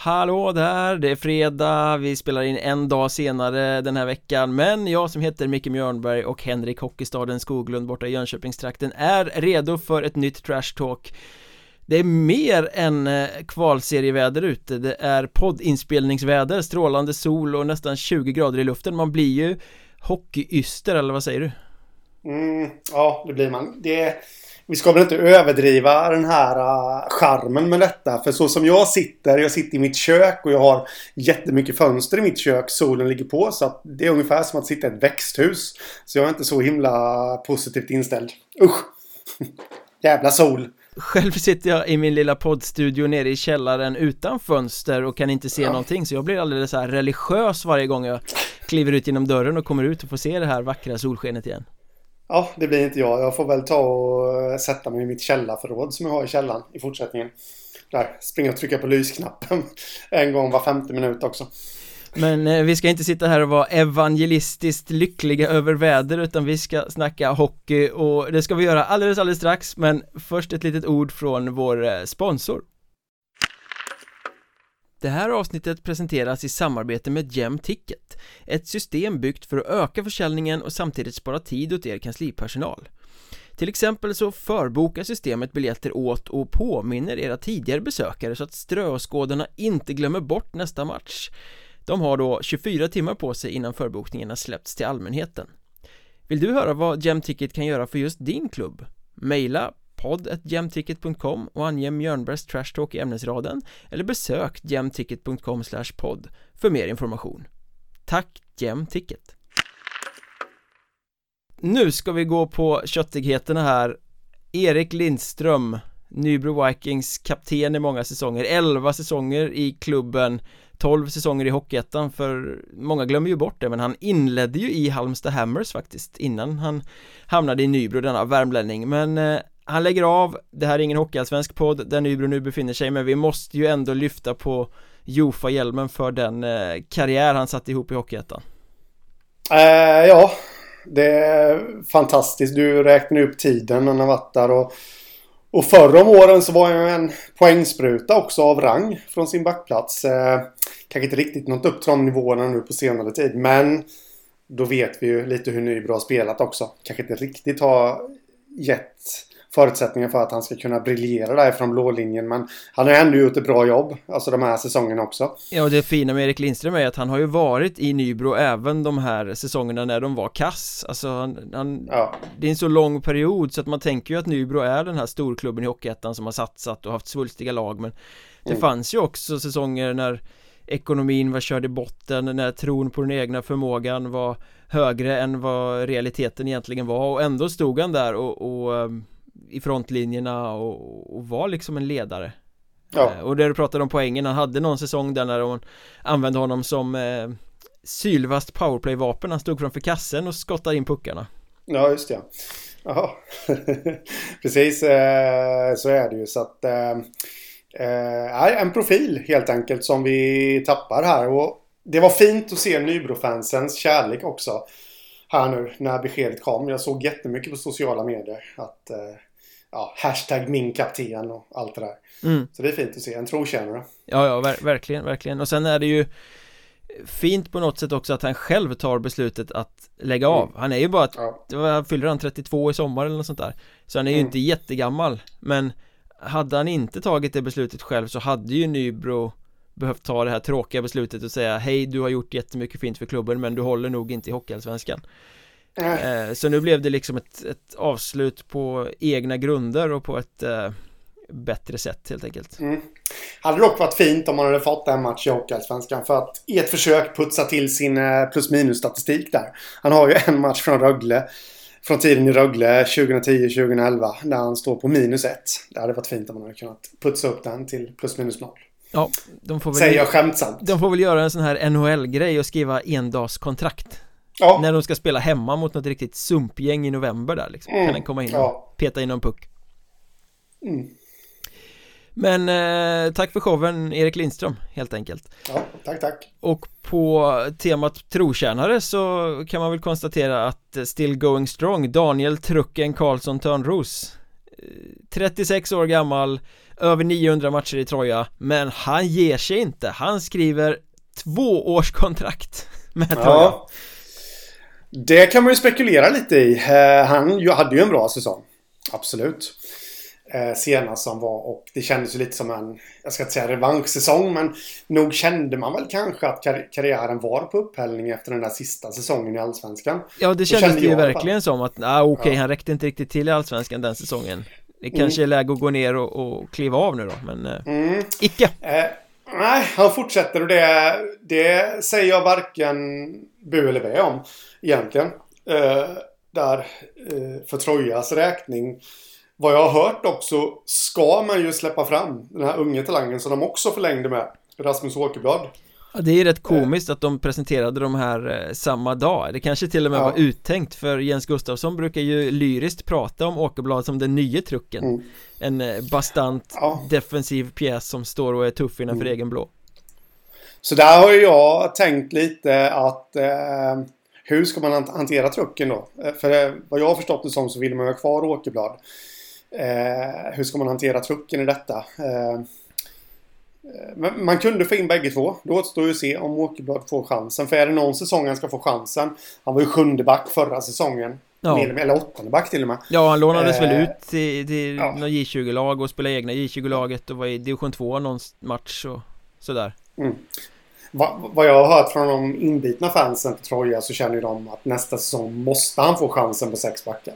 Hallå där, det är fredag, vi spelar in en dag senare den här veckan Men jag som heter Micke Mjörnberg och Henrik Hockeystaden Skoglund borta i Jönköpingstrakten är redo för ett nytt Trash Talk Det är mer än eh, kvalserieväder ute, det är poddinspelningsväder, strålande sol och nästan 20 grader i luften Man blir ju hockeyyster eller vad säger du? Mm, ja, det blir man. Det vi ska väl inte överdriva den här uh, charmen med detta. För så som jag sitter, jag sitter i mitt kök och jag har jättemycket fönster i mitt kök. Solen ligger på. Så att det är ungefär som att sitta i ett växthus. Så jag är inte så himla positivt inställd. Usch! Jävla sol! Själv sitter jag i min lilla poddstudio nere i källaren utan fönster och kan inte se ja. någonting så jag blir alldeles så här religiös varje gång jag kliver ut genom dörren och kommer ut och får se det här vackra solskenet igen. Ja, det blir inte jag. Jag får väl ta och eh, sätta mig i mitt källarförråd som jag har i källaren i fortsättningen. Där, springa och trycka på lysknappen en gång var femte minut också. Men eh, vi ska inte sitta här och vara evangelistiskt lyckliga över väder utan vi ska snacka hockey och det ska vi göra alldeles alldeles strax men först ett litet ord från vår eh, sponsor det här avsnittet presenteras i samarbete med Gem Ticket Ett system byggt för att öka försäljningen och samtidigt spara tid åt er kanslipersonal. Till exempel så förbokar systemet biljetter åt och påminner era tidigare besökare så att ströskådarna inte glömmer bort nästa match. De har då 24 timmar på sig innan förbokningarna släppts till allmänheten. Vill du höra vad Gem Ticket kan göra för just din klubb? Maila podd.jamticket.com och ange Mjörnbergs Trash Talk i ämnesraden eller besök jamticket.com podd för mer information. Tack Jamticket! Nu ska vi gå på köttigheterna här Erik Lindström Nybro Vikings kapten i många säsonger 11 säsonger i klubben 12 säsonger i Hockeyettan för många glömmer ju bort det men han inledde ju i Halmstad Hammers faktiskt innan han hamnade i Nybro denna värmlänning men eh, han lägger av, det här är ingen hockeyallsvensk podd där Nybro nu befinner sig men vi måste ju ändå lyfta på Jofa-hjälmen för den eh, karriär han satte ihop i Hockeyettan eh, Ja, det är fantastiskt. Du räknar upp tiden när han har varit där och, och förra om åren så var han en poängspruta också av rang från sin backplats. Eh, kanske inte riktigt nått upp till de nivåerna nu på senare tid men då vet vi ju lite hur Nybro har spelat också. Kanske inte riktigt har gett förutsättningar för att han ska kunna briljera där från blålinjen. Men han har ändå gjort ett bra jobb, alltså de här säsongerna också. Ja, och det fina med Erik Lindström är att han har ju varit i Nybro även de här säsongerna när de var kass. Alltså, han, han ja. det är en så lång period så att man tänker ju att Nybro är den här storklubben i Hockeyettan som har satsat och haft svulstiga lag. Men det mm. fanns ju också säsonger när ekonomin var körd i botten, när tron på den egna förmågan var högre än vad realiteten egentligen var och ändå stod han där och, och ehm, i frontlinjerna och, och var liksom en ledare. Ja. Eh, och där du pratade om poängen, han hade någon säsong där när de använde honom som eh, sylvast powerplay-vapen, han stod framför kassen och skottade in puckarna. Ja, just det. Jaha. Precis, eh, så är det ju. Så att eh, eh, En profil helt enkelt som vi tappar här. Och det var fint att se Nybrofansens kärlek också här nu när beskedet kom. Jag såg jättemycket på sociala medier att eh, ja, hashtag min kapten och allt det där. Mm. Så det är fint att se, en trotjänare. Ja, ja, ver verkligen, verkligen. Och sen är det ju fint på något sätt också att han själv tar beslutet att lägga av. Mm. Han är ju bara, ja. fyller han 32 i sommar eller något sånt där. Så han är ju mm. inte jättegammal. Men hade han inte tagit det beslutet själv så hade ju Nybro behövt ta det här tråkiga beslutet och säga hej du har gjort jättemycket fint för klubben men du håller nog inte i Hockeyallsvenskan Eh, så nu blev det liksom ett, ett, avslut på egna grunder och på ett eh, bättre sätt helt enkelt. Mm. Hade dock varit fint om man hade fått en match i Hockeyallsvenskan för att i ett försök putsa till sin eh, plus minus statistik där. Han har ju en match från Rögle. Från tiden i Rögle 2010-2011 där han står på minus ett. Det hade varit fint om man hade kunnat putsa upp den till plus minus noll. Ja, de får väl... Säger jag skämtsamt. De får väl göra en sån här NHL-grej och skriva endagskontrakt. Ja. När de ska spela hemma mot något riktigt sumpgäng i november där liksom. Mm. Kan den komma in och ja. peta in någon puck. Mm. Men eh, tack för showen Erik Lindström helt enkelt Ja, tack tack Och på temat trotjänare så kan man väl konstatera att Still Going Strong Daniel Trucken Karlsson Törnros 36 år gammal Över 900 matcher i Troja Men han ger sig inte Han skriver två års kontrakt med Troja ja. Det kan man ju spekulera lite i. Eh, han hade ju en bra säsong. Absolut. Eh, senast som var och det kändes ju lite som en, jag ska inte säga revanschsäsong men nog kände man väl kanske att kar karriären var på upphällning efter den där sista säsongen i Allsvenskan. Ja det kändes det ju verkligen som att, ah, okej okay, ja. han räckte inte riktigt till i Allsvenskan den säsongen. Det kanske mm. är läge att gå ner och, och kliva av nu då men eh, mm. icke. Eh, nej, han fortsätter och det, det säger jag varken bu eller bä om egentligen. Eh, där eh, för Trojas räkning vad jag har hört också ska man ju släppa fram den här unge talangen som de också förlängde med Rasmus Åkerblad det är rätt komiskt att de presenterade de här eh, samma dag Det kanske till och med ja. var uttänkt för Jens Gustafsson brukar ju lyriskt prata om Åkerblad som den nya trucken mm. En eh, bastant ja. defensiv pjäs som står och är tuff innanför mm. egen blå Så där har jag tänkt lite att eh, Hur ska man hantera trucken då? Eh, för eh, vad jag har förstått det som så vill man ha kvar Åkerblad Eh, hur ska man hantera trucken i detta? Eh, men man kunde få in bägge två. Då återstår ju att se om Åkerblad får chansen. För är det någon säsong han ska få chansen? Han var ju sjunde back förra säsongen. Ja. Eller åttonde back till och med. Ja, han lånades eh, väl ut till, till ja. någon J20-lag och spelade egna J20-laget och var i division 2 någon match och sådär. Mm. Va, vad jag har hört från de inbitna fansen på Troja så känner ju de att nästa säsong måste han få chansen på sex backar.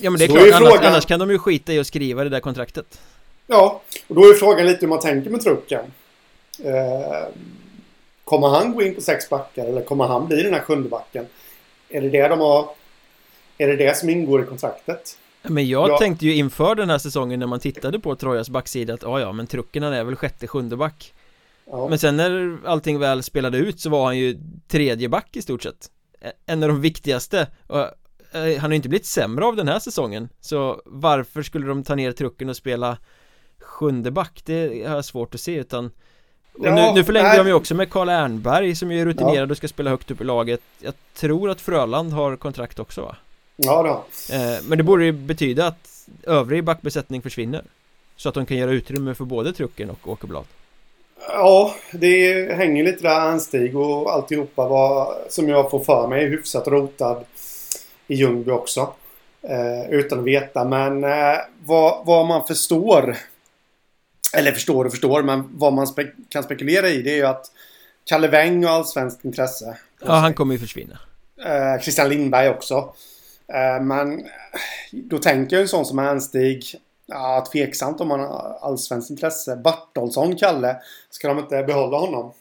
Ja men det är så klart, är frågan... annars, annars, kan de ju skita i att skriva det där kontraktet Ja, och då är frågan lite hur man tänker med trucken eh, Kommer han gå in på sex backar eller kommer han bli den här sjunde backen? Är det det de har Är det det som ingår i kontraktet? Men jag ja. tänkte ju inför den här säsongen när man tittade på Trojas backsida att ja ja men trucken han är väl sjätte sjunde back ja. Men sen när allting väl spelade ut så var han ju tredje back i stort sett En av de viktigaste och Eh, han har inte blivit sämre av den här säsongen Så varför skulle de ta ner trucken och spela sjunde back? Det har jag svårt att se utan och ja, nu, nu förlängde nej. de ju också med Karl Ernberg som ju är rutinerad och ska spela högt upp i laget Jag tror att Fröland har kontrakt också va? Ja då eh, Men det borde ju betyda att övrig backbesättning försvinner Så att de kan göra utrymme för både trucken och Åkerblad Ja, det hänger lite där Anstig och alltihopa var som jag får för mig hyfsat rotad i Ljungby också. Eh, utan att veta. Men eh, vad, vad, man förstår. Eller förstår och förstår. Men vad man spe kan spekulera i det är ju att Kalle Weng har allsvenskt intresse. Ja, han kommer ju försvinna. Eh, Christian Lindberg också. Eh, men då tänker jag en sån som Ernstig. Ja, tveksamt om han har allsvenskt intresse. Bartolsson, Kalle. Ska de inte behålla honom?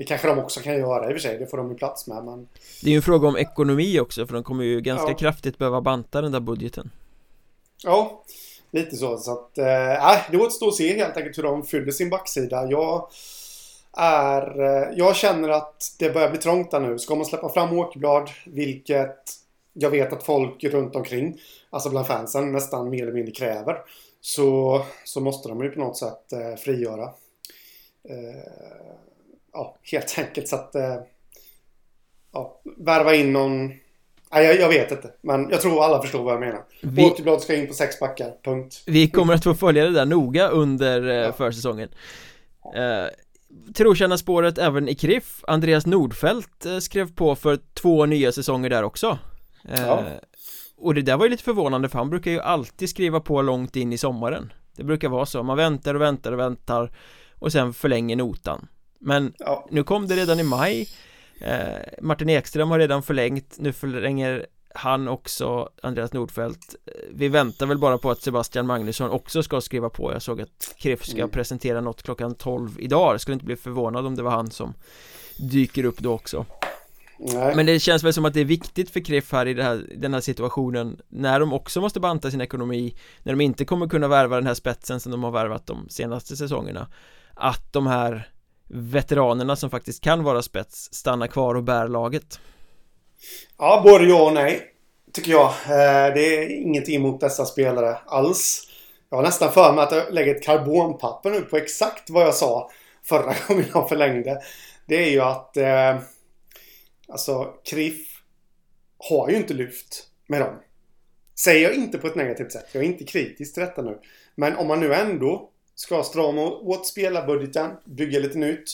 Det kanske de också kan göra i och för sig, det får de ju plats med men... Det är ju en fråga om ekonomi också för de kommer ju ganska ja. kraftigt behöva banta den där budgeten Ja, lite så så att, eh, äh, det återstår att se helt enkelt hur de fyller sin backsida. Jag är, eh, jag känner att det börjar bli trångt där nu. Ska man släppa fram Åkerblad, vilket jag vet att folk runt omkring Alltså bland fansen nästan mer eller mindre kräver Så, så måste de ju på något sätt eh, frigöra. Eh, ja, helt enkelt så att eh, ja, värva in någon Nej, jag, jag, vet inte, men jag tror alla förstår vad jag menar. Vi... Åkerblad ska in på sex backar, punkt. Vi kommer att få följa det där noga under eh, ja. försäsongen. Eh, Trotjänarspåret även i KRIF Andreas Nordfeldt eh, skrev på för två nya säsonger där också eh, ja. Och det där var ju lite förvånande för han brukar ju alltid skriva på långt in i sommaren Det brukar vara så, man väntar och väntar och väntar Och sen förlänger notan men ja. nu kom det redan i maj Martin Ekström har redan förlängt Nu förlänger han också Andreas Nordfeldt Vi väntar väl bara på att Sebastian Magnusson också ska skriva på Jag såg att Kriff ska mm. presentera något klockan 12 idag Jag skulle inte bli förvånad om det var han som dyker upp då också Nej. Men det känns väl som att det är viktigt för Kriff här i här, den här situationen När de också måste banta sin ekonomi När de inte kommer kunna värva den här spetsen som de har värvat de senaste säsongerna Att de här veteranerna som faktiskt kan vara spets stannar kvar och bär laget? Ja, både ja och nej. Tycker jag. Eh, det är ingenting emot dessa spelare alls. Jag har nästan för mig att jag lägger ett karbonpapper nu på exakt vad jag sa förra gången jag förlängde. Det är ju att eh, alltså Kriff har ju inte lyft med dem Säger jag inte på ett negativt sätt. Jag är inte kritisk till detta nu. Men om man nu ändå ska strama åt spelarbudgeten, bygga lite nytt.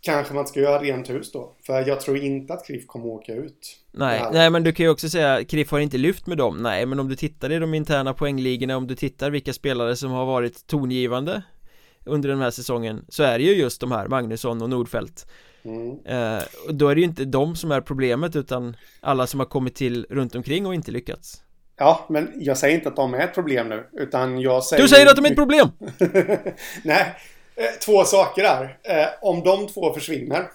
Kanske man ska göra rent hus då. För jag tror inte att Kriff kommer åka ut. Nej, nej men du kan ju också säga Kriff har inte lyft med dem. Nej, men om du tittar i de interna poängligorna, om du tittar vilka spelare som har varit tongivande under den här säsongen så är det ju just de här Magnusson och Nordfeldt mm. eh, och då är det ju inte de som är problemet utan alla som har kommit till runt omkring och inte lyckats Ja, men jag säger inte att de är ett problem nu utan jag säger Du säger att de är ett problem! Nej, eh, två saker där eh, Om de två försvinner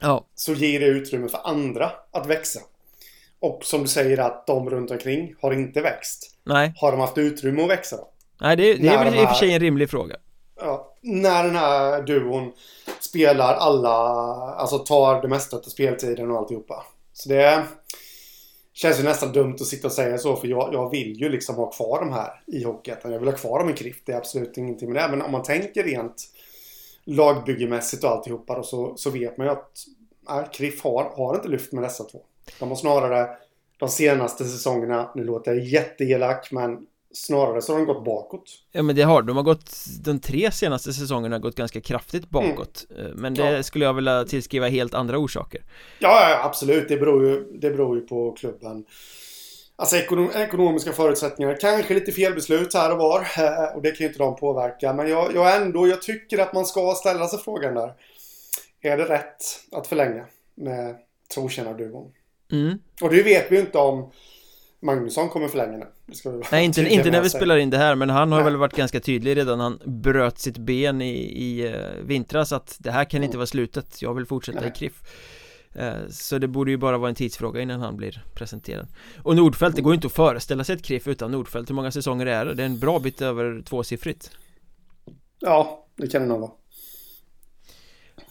Ja Så ger det utrymme för andra att växa Och som du säger att de runt omkring har inte växt Nej Har de haft utrymme att växa då? Nej, det, det är väl i och för sig en rimlig fråga ja, när den här duon spelar alla, alltså tar det mesta av speltiden och alltihopa. Så det känns ju nästan dumt att sitta och säga så för jag, jag vill ju liksom ha kvar de här i Hockeyettan. Jag vill ha kvar dem i Krift, det är absolut ingenting med det. Men om man tänker rent lagbyggemässigt och alltihopa då, så, så vet man ju att nej, Kriff har, har inte lyft med dessa två. De har snarare de senaste säsongerna, nu låter jag jätteelak, men Snarare så har de gått bakåt. Ja men det har de har gått De tre senaste säsongerna har gått ganska kraftigt bakåt. Mm. Men det ja. skulle jag vilja tillskriva helt andra orsaker. Ja, ja absolut. Det beror ju, det beror ju på klubben. Alltså ekonom ekonomiska förutsättningar. Kanske lite felbeslut här och var eh, Och det kan ju inte de påverka. Men jag, jag ändå Jag tycker att man ska ställa sig frågan där. Är det rätt att förlänga Med trotjänarduon mm. Och det vet vi ju inte om Magnusson kommer förlänga nu. Nej inte, inte när vi spelar in det här men han har Nej. väl varit ganska tydlig redan. Han bröt sitt ben i, i uh, vintras att det här kan mm. inte vara slutet. Jag vill fortsätta Nej. i Kriff. Uh, Så det borde ju bara vara en tidsfråga innan han blir presenterad. Och Nordfält, det går ju inte att föreställa sig ett Kriff utan Nordfält Hur många säsonger är det? Det är en bra bit över tvåsiffrigt. Ja, det kan det nog vara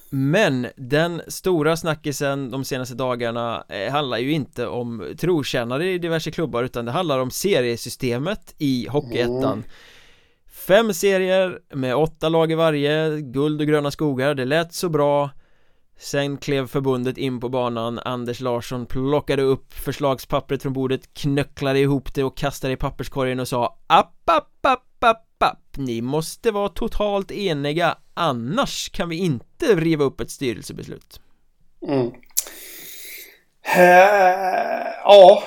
men den stora snackisen de senaste dagarna eh, handlar ju inte om trotjänare i diverse klubbar utan det handlar om seriesystemet i Hockeyettan. Mm. Fem serier med åtta lag i varje, guld och gröna skogar, det lät så bra. Sen klev förbundet in på banan, Anders Larsson plockade upp förslagspappret från bordet, knöcklade ihop det och kastade i papperskorgen och sa app, app, app, app, app, ni måste vara totalt eniga Annars kan vi inte riva upp ett styrelsebeslut. Mm. Eh, ja.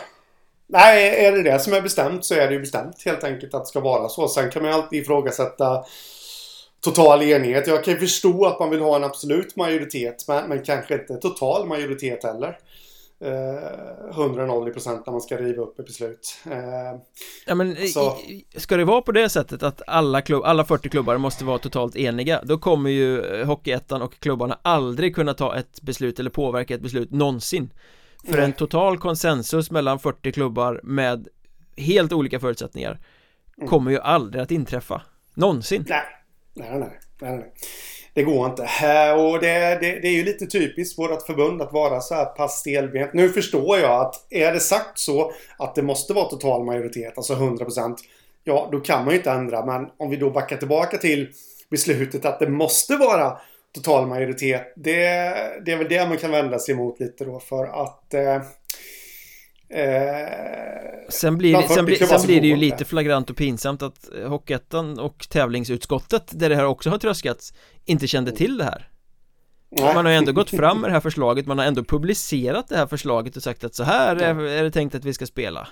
Nej, är det det som är bestämt så är det ju bestämt helt enkelt att det ska vara så. Sen kan man ju alltid ifrågasätta total enighet. Jag kan ju förstå att man vill ha en absolut majoritet men, men kanske inte total majoritet heller. 100-0 i procent när man ska riva upp ett beslut eh, Ja men så. Ska det vara på det sättet att alla, klubb, alla 40 klubbar måste vara totalt eniga Då kommer ju eh, Hockeyettan och klubbarna aldrig kunna ta ett beslut eller påverka ett beslut någonsin För Nej. en total konsensus mellan 40 klubbar med helt olika förutsättningar mm. Kommer ju aldrig att inträffa Någonsin nej, nej, nej, nej. Det går inte. Äh, och det, det, det är ju lite typiskt vårt förbund att vara så här pass stelbent. Nu förstår jag att är det sagt så att det måste vara total majoritet, alltså 100%. Ja, då kan man ju inte ändra. Men om vi då backar tillbaka till beslutet att det måste vara total majoritet. Det, det är väl det man kan vända sig emot lite då för att eh, Eh, sen blir, sen, blir, sen blir det ju lite flagrant och pinsamt att Hockeyettan och tävlingsutskottet där det här också har tröskats inte kände till det här Nej. Man har ju ändå gått fram med det här förslaget, man har ändå publicerat det här förslaget och sagt att så här är, är det tänkt att vi ska spela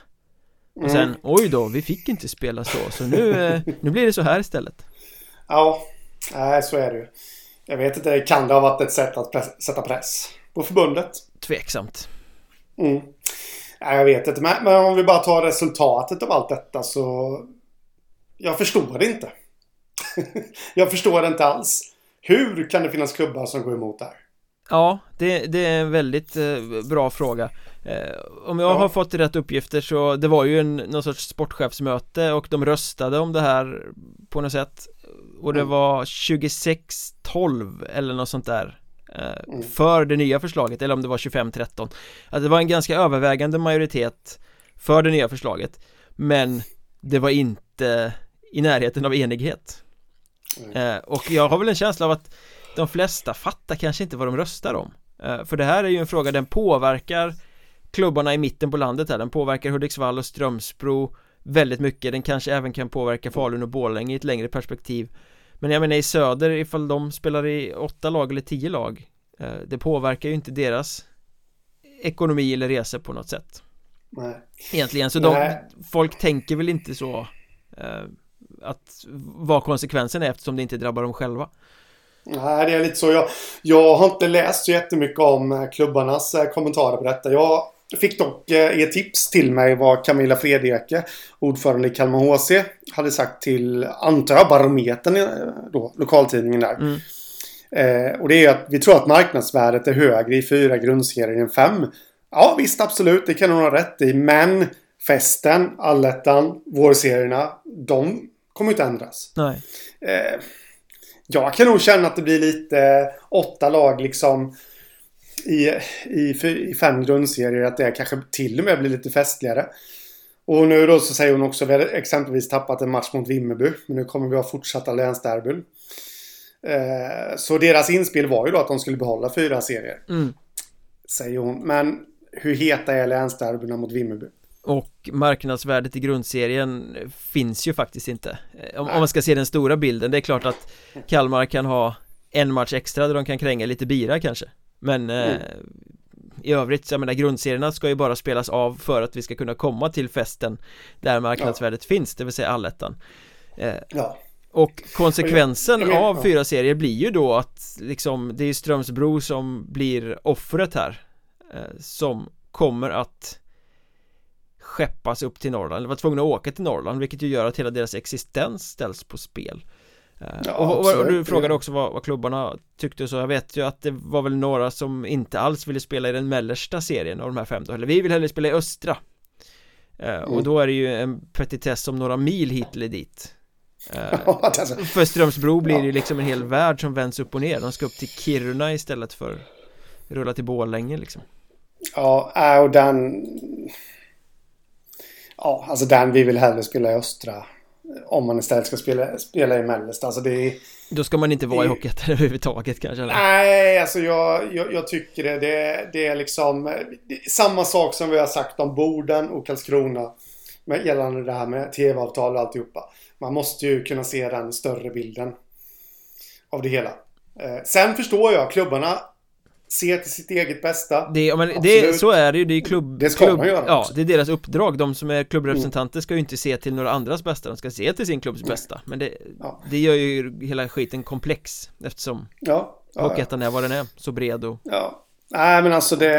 Och mm. sen, oj då, vi fick inte spela så, så nu, eh, nu blir det så här istället Ja, nej så är det ju Jag vet inte, kan det ha varit ett sätt att press, sätta press på förbundet? Tveksamt mm. Nej, jag vet inte. Men, men, om vi bara tar resultatet av allt detta så... Jag förstår det inte. jag förstår det inte alls. Hur kan det finnas klubbar som går emot det här? Ja, det, det är en väldigt eh, bra fråga eh, Om jag ja. har fått rätt uppgifter så det var ju en, någon sorts sportchefsmöte och de röstade om det här på något sätt Och det mm. var 26-12 eller något sånt där mm. för det nya förslaget eller om det var 25-13 att det var en ganska övervägande majoritet för det nya förslaget men det var inte i närheten av enighet. Mm. och jag har väl en känsla av att de flesta fattar kanske inte vad de röstar om. Eh, för det här är ju en fråga den påverkar klubbarna i mitten på landet här. Den påverkar Hudiksvall och Strömsbro väldigt mycket. Den kanske även kan påverka Falun och Borlänge i ett längre perspektiv Men jag menar i söder ifall de spelar i åtta lag eller tio lag eh, Det påverkar ju inte deras ekonomi eller resor på något sätt Nej. Egentligen, så de, folk tänker väl inte så eh, Att vad konsekvensen är eftersom det inte drabbar dem själva Nej, det är lite så. Jag, jag har inte läst så jättemycket om eh, klubbarnas eh, kommentarer på detta. Jag fick dock eh, ett tips till mig vad Camilla Fredeke, ordförande i Kalmar HC, hade sagt till, antar jag, Barometern, då, lokaltidningen där. Mm. Eh, och det är att vi tror att marknadsvärdet är högre i fyra grundserier än fem. Ja, visst, absolut, det kan hon ha rätt i. Men festen, allettan, vårserierna, de kommer inte ändras. Nej. Eh, jag kan nog känna att det blir lite åtta lag liksom i, i, i fem grundserier. Att det kanske till och med blir lite festligare. Och nu då så säger hon också vi har exempelvis tappat en match mot Vimmerby. Men nu kommer vi ha fortsatta länsderbyn. Eh, så deras inspel var ju då att de skulle behålla fyra serier. Mm. Säger hon. Men hur heta är länsderbyna mot Vimmerby? Och marknadsvärdet i grundserien finns ju faktiskt inte om, om, man ska se den stora bilden Det är klart att Kalmar kan ha en match extra där de kan kränga lite bira kanske Men eh, mm. i övrigt, så jag menar grundserierna ska ju bara spelas av för att vi ska kunna komma till festen Där marknadsvärdet ja. finns, det vill säga allettan eh, ja. Och konsekvensen jag, jag, av fyra serier blir ju då att liksom det är Strömsbro som blir offret här eh, Som kommer att skeppas upp till Norrland, eller var tvungna att åka till Norrland vilket ju gör att hela deras existens ställs på spel eh, ja, och, och, och, du frågade också vad, vad klubbarna tyckte så Jag vet ju att det var väl några som inte alls ville spela i den mellersta serien av de här fem då. Eller vi vill hellre spela i östra. Eh, mm. Och då är det ju en petitess om några mil hit eller dit. Eh. För Strömsbro blir det ju liksom en hel värld som vänds upp och ner. De ska upp till Kiruna istället för Rulla till Borlänge liksom. Ja, och den Ja, alltså den vi vill hellre spela i östra. Om man istället ska spela, spela i mellersta. Alltså det är, Då ska man inte vara det, i Hockeyettan överhuvudtaget kanske? Eller? Nej, alltså jag, jag, jag, tycker det. det. Det är liksom det samma sak som vi har sagt om Boden och Karlskrona. Med gällande det här med tv-avtal och alltihopa. Man måste ju kunna se den större bilden. Av det hela. Eh, sen förstår jag, klubbarna se till sitt eget bästa. Det, men det, Så är det ju, det är klubb Det ska klubb, man göra Ja, det är deras uppdrag. De som är klubbrepresentanter ska ju inte se till några andras bästa. De ska se till sin klubbs bästa. Men det, ja. det gör ju hela skiten komplex Eftersom ja, ja, Hockeyettan är vad den är, så bred och Ja. Nej men alltså det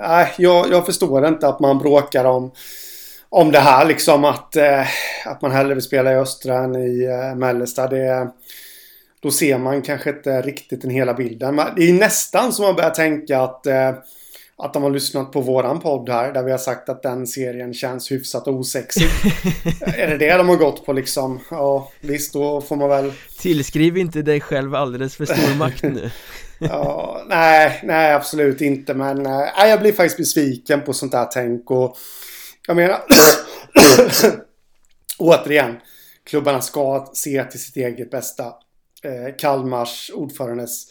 Nej, jag, jag förstår inte att man bråkar om Om det här liksom att eh, Att man hellre vill spela i östra än i eh, mellersta Det då ser man kanske inte riktigt den hela bilden. Det är nästan som man börjar tänka att eh, att de har lyssnat på våran podd här där vi har sagt att den serien känns hyfsat osexig. är det det de har gått på liksom? Ja, visst då får man väl... Tillskriv inte dig själv alldeles för stor makt nu. ja, nej, nej absolut inte men äh, jag blir faktiskt besviken på sånt där tänk och jag menar återigen klubbarna ska se till sitt eget bästa eh, Kalmars ordförandes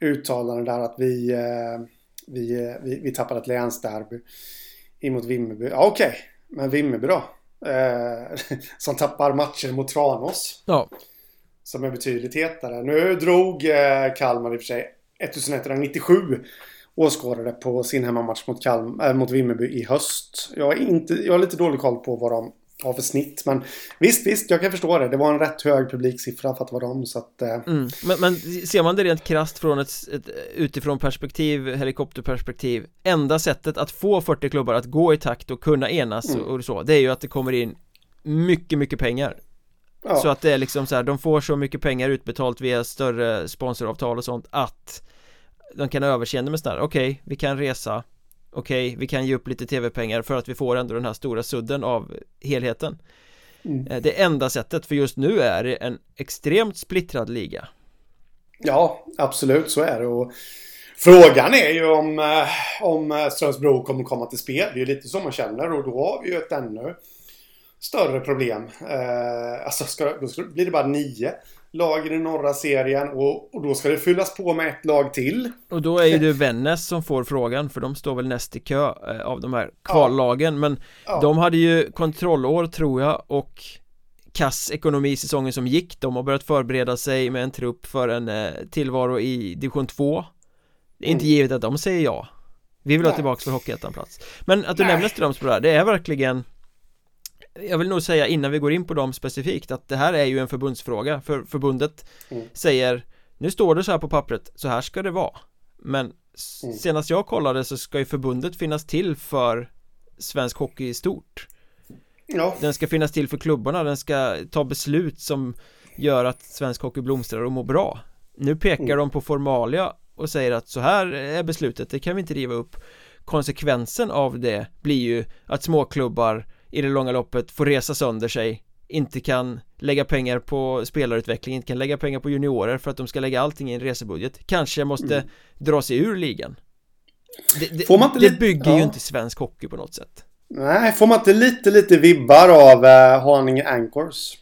uttalande där att vi, eh, vi, eh, vi, vi tappade ett länsderby emot Vimmerby. Ja, okej, okay. men Vimmerby då? Eh, som tappar matcher mot Tranås. Ja. Som är betydligt hetare. Nu drog eh, Kalmar i och för sig 1197 åskådare på sin hemmamatch mot, Kalm, äh, mot Vimmerby i höst. Jag, är inte, jag har lite dålig koll på vad de har för snitt. Men visst, visst, jag kan förstå det. Det var en rätt hög publiksiffra för att vara dem. Så att, eh. mm. men, men ser man det rent krast från ett, ett utifrån perspektiv, helikopterperspektiv. Enda sättet att få 40 klubbar att gå i takt och kunna enas mm. och, och så. Det är ju att det kommer in mycket, mycket pengar. Ja. Så att det är liksom så här, de får så mycket pengar utbetalt via större sponsoravtal och sånt att de kan överseende med sådär, okej, okay, vi kan resa okej, okay, vi kan ge upp lite tv-pengar för att vi får ändå den här stora sudden av helheten mm. Eh, det enda sättet, för just nu är det en extremt splittrad liga Ja, absolut så är det och Frågan är ju om, eh, om Strömsbro kommer komma till spel. Det är ju lite så man känner och då har vi ju ett ännu större problem. Eh, alltså ska, då blir det bara nio lagen i norra serien och, och, då ska det fyllas på med ett lag till. Och då är ju det Vännäs som får frågan för de står väl näst i kö eh, av de här kvallagen ja. men ja. de hade ju kontrollår tror jag och kass ekonomi säsongen som gick De har börjat förbereda sig med en trupp för en eh, tillvaro i division 2 Det är inte mm. givet att de säger ja Vi vill Nej. ha tillbaka för Hockeyettan-plats Men att du nämner Strömsbro det är verkligen jag vill nog säga innan vi går in på dem specifikt att det här är ju en förbundsfråga för förbundet mm. säger nu står det så här på pappret, så här ska det vara men mm. senast jag kollade så ska ju förbundet finnas till för svensk hockey i stort Ja. Den ska finnas till för klubbarna, den ska ta beslut som gör att svensk hockey blomstrar och mår bra Nu pekar mm. de på formalia och säger att så här är beslutet, det kan vi inte riva upp Konsekvensen av det blir ju att småklubbar i det långa loppet får resa sönder sig inte kan lägga pengar på spelarutveckling, inte kan lägga pengar på juniorer för att de ska lägga allting i en resebudget Kanske måste mm. dra sig ur ligan Det, det, Får man inte det bygger ja. ju inte svensk hockey på något sätt Nej, får man inte lite, lite vibbar av eh, Haninge Anchors?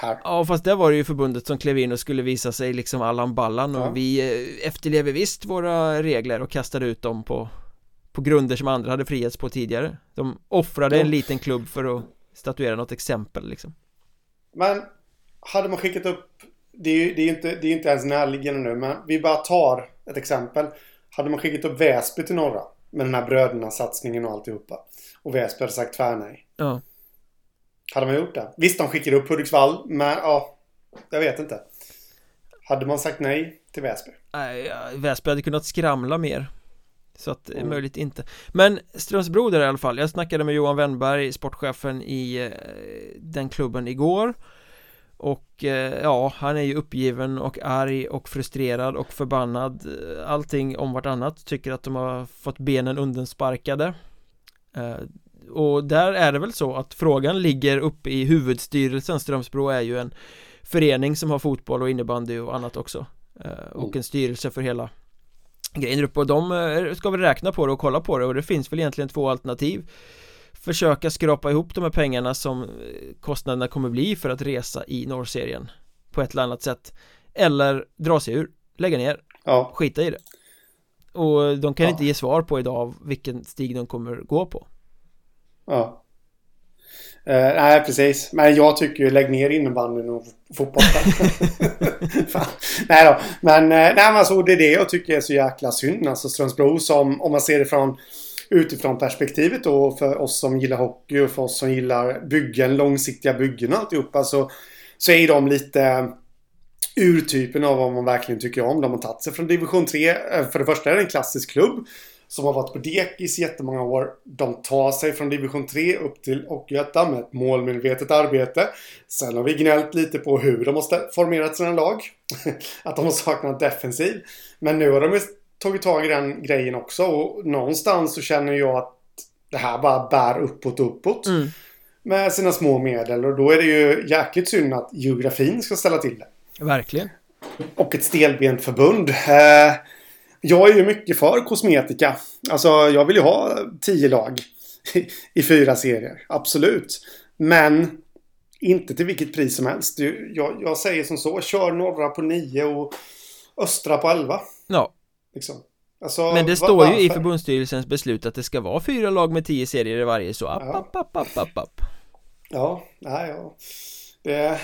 Här. Ja, fast det var det ju förbundet som klev in och skulle visa sig liksom Allan Ballan och ja. vi eh, efterlever visst våra regler och kastade ut dem på på grunder som andra hade friats på tidigare. De offrade en liten klubb för att statuera något exempel liksom. Men hade man skickat upp Det är ju det är inte, det är inte ens närliggande nu men vi bara tar ett exempel. Hade man skickat upp Väsby till norra Med den här bröderna-satsningen och alltihopa Och Väsby hade sagt tvärnej. Ja. Hade man gjort det? Visst, de skickade upp Hudiksvall Men ja Jag vet inte. Hade man sagt nej till Väsby? Nej, Väsby hade kunnat skramla mer så att mm. möjligt inte. Men Strömsbro där i alla fall. Jag snackade med Johan Wennberg, sportchefen i eh, den klubben igår. Och eh, ja, han är ju uppgiven och arg och frustrerad och förbannad. Allting om vartannat. Tycker att de har fått benen undensparkade eh, Och där är det väl så att frågan ligger uppe i huvudstyrelsen. Strömsbro är ju en förening som har fotboll och innebandy och annat också. Och mm. en styrelse för hela grejen uppe och de eh, ska väl räkna på det och kolla på det och det finns väl egentligen två alternativ. Försöka skrapa ihop de här pengarna som eh, kostnaderna kommer bli för att resa i norrserien På ett eller annat sätt. Eller dra sig ur, lägga ner, ja. skita i det. Och de kan ja. inte ge svar på idag vilken stig de kommer gå på. Ja Uh, nej, precis. Men jag tycker ju lägg ner innebandyn och fotbollen. nej då. Men, uh, nej, men alltså, det är det jag tycker är så jäkla synd. Alltså Strömsbro som, om man ser det från utifrån perspektivet då för oss som gillar hockey och för oss som gillar byggen, långsiktiga byggen och alltihopa så, så är de lite urtypen av vad man verkligen tycker om. De har tagit sig från division 3. Eh, för det första är det en klassisk klubb som har varit på dekis jättemånga år. De tar sig från division 3 upp till Hockeyettan med ett målmedvetet arbete. Sen har vi gnällt lite på hur de har formerat sina lag. att de har saknat defensiv. Men nu har de tagit tag i den grejen också och någonstans så känner jag att det här bara bär uppåt och uppåt. Mm. Med sina små medel och då är det ju jäkligt synd att geografin ska ställa till det. Verkligen. Och ett stelbent förbund. Eh, jag är ju mycket för kosmetika. Alltså jag vill ju ha tio lag i fyra serier. Absolut. Men inte till vilket pris som helst. Jag, jag säger som så. Kör norra på nio och östra på elva. Ja. Liksom. Alltså, Men det står ju i förbundsstyrelsens beslut att det ska vara fyra lag med tio serier i varje så app, ja. app, app, app, app, app. Ja, nej, ja. Det,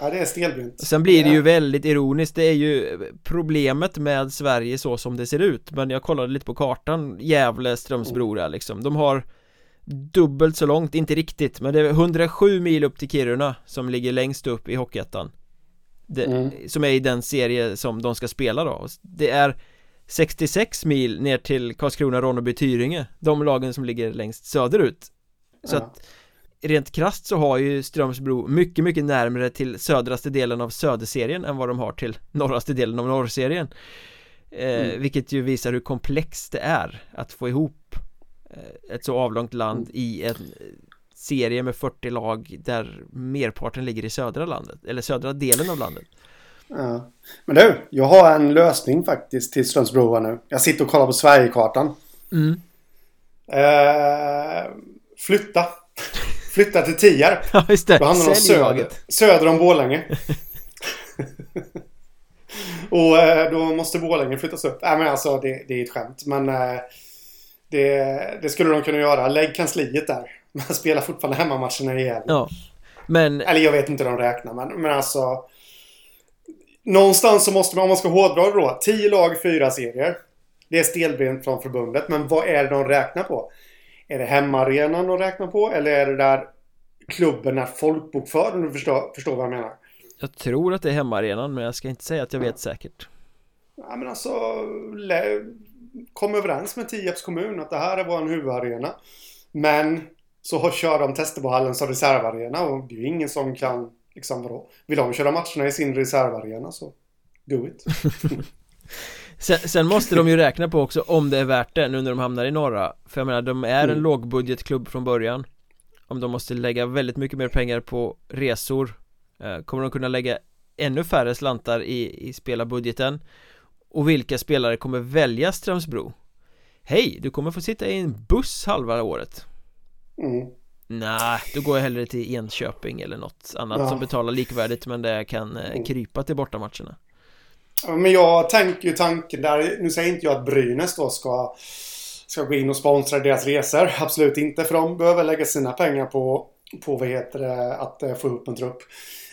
Ja, det är stelbent. Sen blir det ju väldigt ironiskt, det är ju problemet med Sverige så som det ser ut. Men jag kollade lite på kartan, Gävle, Strömsbro mm. liksom. De har dubbelt så långt, inte riktigt, men det är 107 mil upp till Kiruna som ligger längst upp i Hockeyettan. Mm. Som är i den serie som de ska spela då. Det är 66 mil ner till Karlskrona, Ronneby, Tyringe. De lagen som ligger längst söderut. Så ja. att rent krast så har ju Strömsbro mycket, mycket närmare till södraste delen av söderserien än vad de har till norraste delen av norrserien eh, mm. Vilket ju visar hur komplext det är att få ihop eh, ett så avlångt land mm. i en serie med 40 lag där merparten ligger i södra landet, eller södra delen av landet Ja. Men du, jag har en lösning faktiskt till Strömsbro nu. Jag sitter och kollar på Sverigekartan. Mm. Eh, flytta. Flytta till Tierp. Ja, just det. Då hamnar de söder, söder om Borlänge. och eh, då måste Borlänge flyttas upp. Nej men alltså det, det är ett skämt. Men eh, det, det, skulle de kunna göra. Lägg kansliet där. Man spelar fortfarande hemmamatcherna i Gävle. Ja. Men... Eller jag vet inte hur de räknar men, men alltså. Någonstans så måste man, om man ska hårdra då. 10 lag, 4 serier. Det är stelbent från förbundet. Men vad är det de räknar på? Är det hemmaarenan de räknar på? Eller är det där klubben är folkbokförd? Om du förstår, förstår vad jag menar. Jag tror att det är hemmaarenan men jag ska inte säga att jag vet säkert. Ja men alltså Kom överens med Tierps kommun att det här är vår huvudarena. Men så kör de Testerbohallen som reservarena och det är ju ingen som kan liksom vadå? Vill de köra matcherna i sin reservarena så do it. sen, sen, måste de ju räkna på också om det är värt det nu när de hamnar i norra För jag menar de är en mm. lågbudgetklubb från början Om de måste lägga väldigt mycket mer pengar på resor eh, Kommer de kunna lägga ännu färre slantar i, i spelarbudgeten Och vilka spelare kommer välja Strömsbro? Hej, du kommer få sitta i en buss halva året mm. Nej, då går jag hellre till Enköping eller något annat ja. som betalar likvärdigt men där jag kan eh, mm. krypa till bortamatcherna men jag tänker ju tanken där, nu säger inte jag att Brynäs då ska ska gå in och sponsra deras resor. Absolut inte, för de behöver lägga sina pengar på, på vad heter det, att eh, få upp en trupp.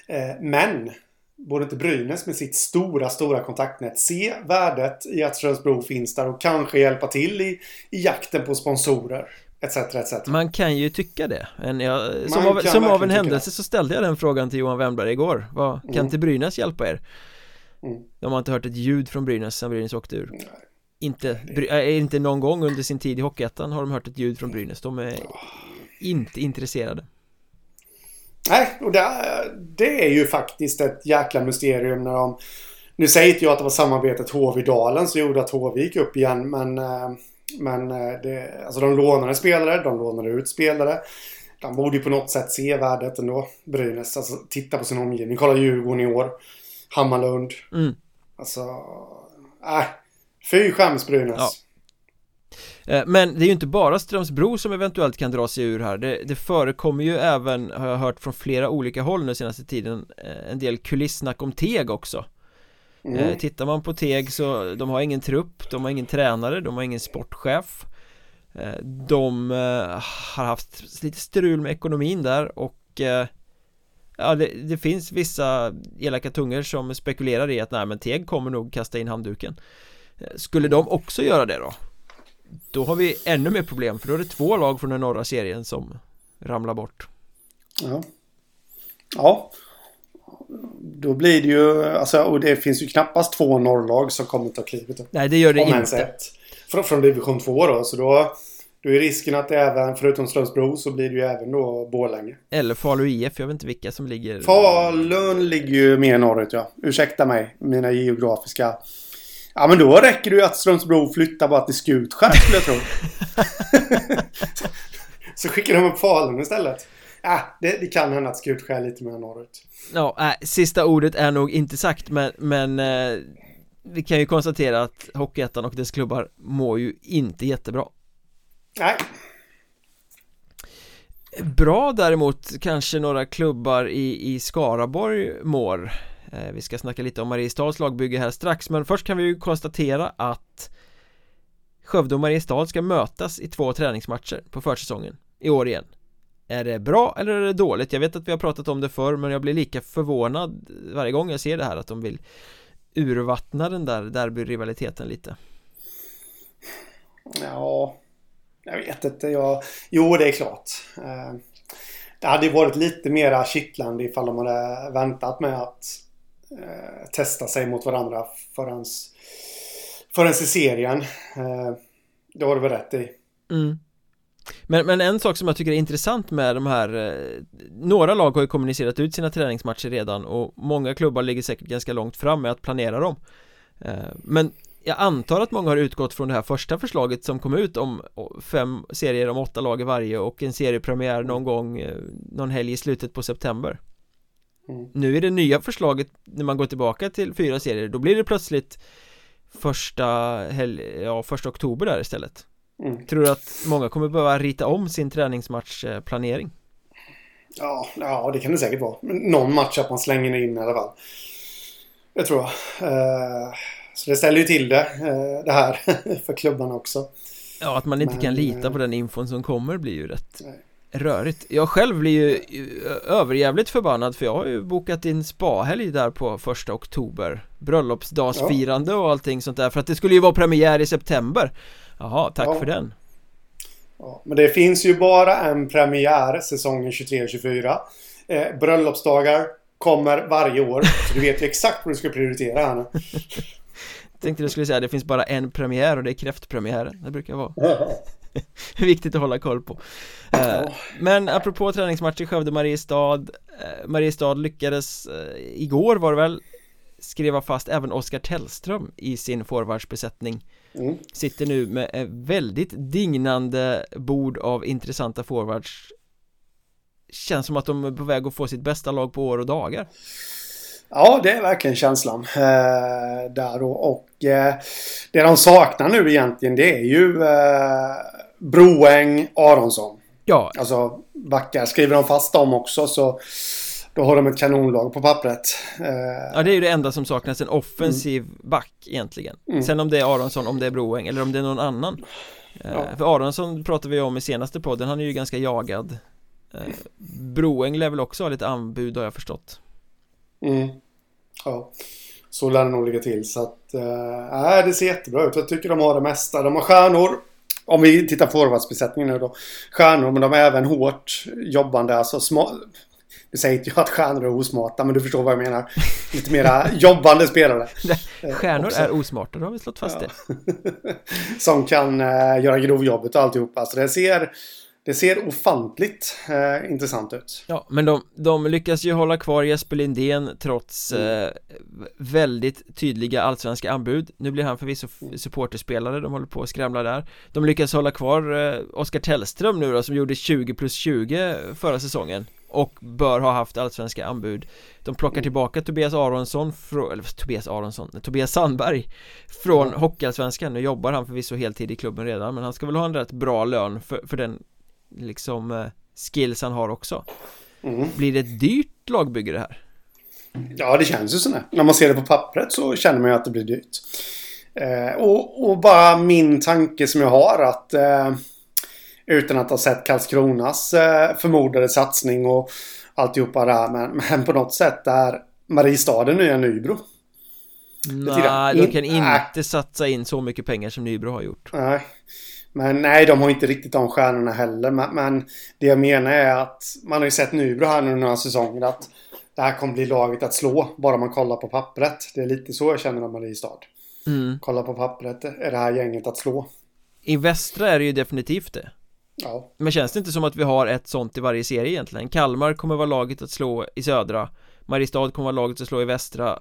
Eh, men borde inte Brynäs med sitt stora, stora kontaktnät se värdet i att Strömsbro finns där och kanske hjälpa till i, i jakten på sponsorer? Etc, etc. Man kan ju tycka det men jag, Som av, som av en händelse så ställde jag den frågan till Johan Wennberg igår Vad, Kan mm. inte Brynäs hjälpa er? Mm. De har inte hört ett ljud från Brynäs sen Brynäs åkte ur. Nej. Inte, äh, inte någon gång under sin tid i Hockeyettan har de hört ett ljud från Brynäs. De är inte intresserade. Nej, och det, det är ju faktiskt ett jäkla mysterium när de Nu säger inte jag att det var samarbetet HV-Dalen som gjorde att HV gick upp igen men eh, Men eh, det, alltså de lånade spelare, de lånade ut spelare. De borde ju på något sätt se värdet ändå Brynäs, alltså titta på sin omgivning, kolla Djurgården i år Hammarlund. Mm. Alltså, äh, fy skäms Brynäs. Ja. Eh, men det är ju inte bara Strömsbro som eventuellt kan dra sig ur här det, det förekommer ju även, har jag hört från flera olika håll nu senaste tiden eh, En del kulissnack om Teg också mm. Eh, tittar man på Teg så, de har ingen trupp, de har ingen tränare, de har ingen sportchef De har haft lite strul med ekonomin där och Ja det, det, finns vissa elaka tungor som spekulerar i att nej men Teg kommer nog kasta in handduken. Skulle de också göra det då? Då har vi ännu mer problem för då är det två lag från den norra serien som ramlar bort. Ja. Ja. Då blir det ju alltså och det finns ju knappast två norrlag som kommer ta klivet Nej det gör det inte. ett. Från, från division 2 då så då då är risken att det även, förutom Strömsbro, så blir det ju även då Borlänge. Eller Falu IF, jag vet inte vilka som ligger... Falun ligger ju mer norrut ja. Ursäkta mig, mina geografiska... Ja men då räcker det ju att Strömsbro flyttar bara till Skutskär skulle jag tro. så skickar de upp Falun istället. Ja, det, det kan hända att Skutskär är lite mer norrut. Ja, äh, sista ordet är nog inte sagt men, men eh, vi kan ju konstatera att Hockeyettan och dess klubbar mår ju inte jättebra. Nej. Bra däremot kanske några klubbar i, i Skaraborg mår eh, Vi ska snacka lite om Mariestads lagbygge här strax men först kan vi ju konstatera att Skövde och Mariestad ska mötas i två träningsmatcher på försäsongen i år igen Är det bra eller är det dåligt? Jag vet att vi har pratat om det förr men jag blir lika förvånad varje gång jag ser det här att de vill urvattna den där derbyrivaliteten lite Ja jag vet inte. Jag... Jo, det är klart. Eh, det hade varit lite mera kittlande ifall de hade väntat med att eh, testa sig mot varandra förrän, förrän i serien. Eh, det har du väl rätt i. Mm. Men, men en sak som jag tycker är intressant med de här Några lag har ju kommunicerat ut sina träningsmatcher redan och många klubbar ligger säkert ganska långt fram med att planera dem Men jag antar att många har utgått från det här första förslaget som kom ut om fem serier om åtta lag i varje och en seriepremiär någon gång eh, någon helg i slutet på september mm. Nu är det nya förslaget när man går tillbaka till fyra serier då blir det plötsligt första helg, ja första oktober där istället mm. Tror du att många kommer behöva rita om sin träningsmatchplanering? Ja, ja det kan det säkert vara Någon match att man slänger in i alla fall Det tror jag. Eh, så det ställer ju till det, det här för klubbarna också. Ja, att man inte Men, kan lita på den infon som kommer blir ju rätt nej. rörigt. Jag själv blir ju överjävligt förbannad för jag har ju bokat in spahelg där på första oktober Bröllopsdagsfirande ja. och allting sånt där för att det skulle ju vara premiär i september Jaha, tack ja. för den Ja, men det finns ju bara en premiär säsongen 23-24. Eh, bröllopsdagar kommer varje år. Så du vet ju exakt vad du ska prioritera här nu. Tänkte du skulle säga det finns bara en premiär och det är kräftpremiären. Det brukar vara viktigt att hålla koll på. Eh, men apropå träningsmatch i Skövde Mariestad eh, Mariestad lyckades eh, igår var det väl skriva fast även Oskar Tellström i sin forwardsbesättning Mm. Sitter nu med ett väldigt dignande bord av intressanta forwards Känns som att de är på väg att få sitt bästa lag på år och dagar Ja, det är verkligen känslan eh, där och, och eh, det de saknar nu egentligen det är ju eh, Broäng, Aronsson. Ja. Alltså backar. Skriver de fast dem också så då har de ett kanonlag på pappret eh, Ja det är ju det enda som saknas, en offensiv mm. back egentligen mm. Sen om det är Aronsson, om det är Broeng eller om det är någon annan eh, ja. För Aronsson pratade vi om i senaste podden, han är ju ganska jagad eh, Broeng lär väl också ha lite anbud har jag förstått mm. Ja Så lär det nog ligga till så att äh, det ser jättebra ut, jag tycker de har det mesta De har stjärnor om vi tittar på forwardsbesättningen nu då. Stjärnor, men de är även hårt jobbande, alltså små, nu säger inte jag att stjärnor är osmarta, men du förstår vad jag menar. Lite mera jobbande spelare. stjärnor är osmarta, då har vi slått fast ja. det. Som kan uh, göra grovjobbet och alltihopa. Så det ser, det ser ofantligt uh, intressant ut. Ja, men de, de lyckas ju hålla kvar Jesper Lindén trots mm. uh, väldigt tydliga allsvenska anbud. Nu blir han förvisso mm. supporterspelare, de håller på att skramla där. De lyckas hålla kvar Oskar Tellström nu då, som gjorde 20 plus 20 förra säsongen och bör ha haft allsvenska anbud De plockar tillbaka Tobias Aronsson från, eller Tobias Aronsson, Tobias Sandberg Från mm. Hockeyallsvenskan, nu jobbar han förvisso heltid i klubben redan men han ska väl ha en rätt bra lön för, för den liksom eh, skills han har också mm. Blir det ett dyrt lagbygge det här? Ja det känns ju sådär När man ser det på pappret så känner man ju att det blir dyrt eh, och, och, bara min tanke som jag har att eh, utan att ha sett Karlskronas eh, förmodade satsning och alltihopa där. Men, men på något sätt är Mariestaden nya Nybro. Nej, de kan inte satsa in så mycket pengar som Nybro har gjort. Nej. Men nej, de har inte riktigt de stjärnorna heller. Men, men, det jag menar är att man har ju sett Nybro här nu några säsonger att det här kommer bli laget att slå bara man kollar på pappret. Det är lite så jag känner om Mariestad. Mm. Kolla på pappret, är det här gänget att slå? I västra är det ju definitivt det. Ja. Men känns det inte som att vi har ett sånt i varje serie egentligen? Kalmar kommer vara laget att slå i södra Mariestad kommer vara laget att slå i västra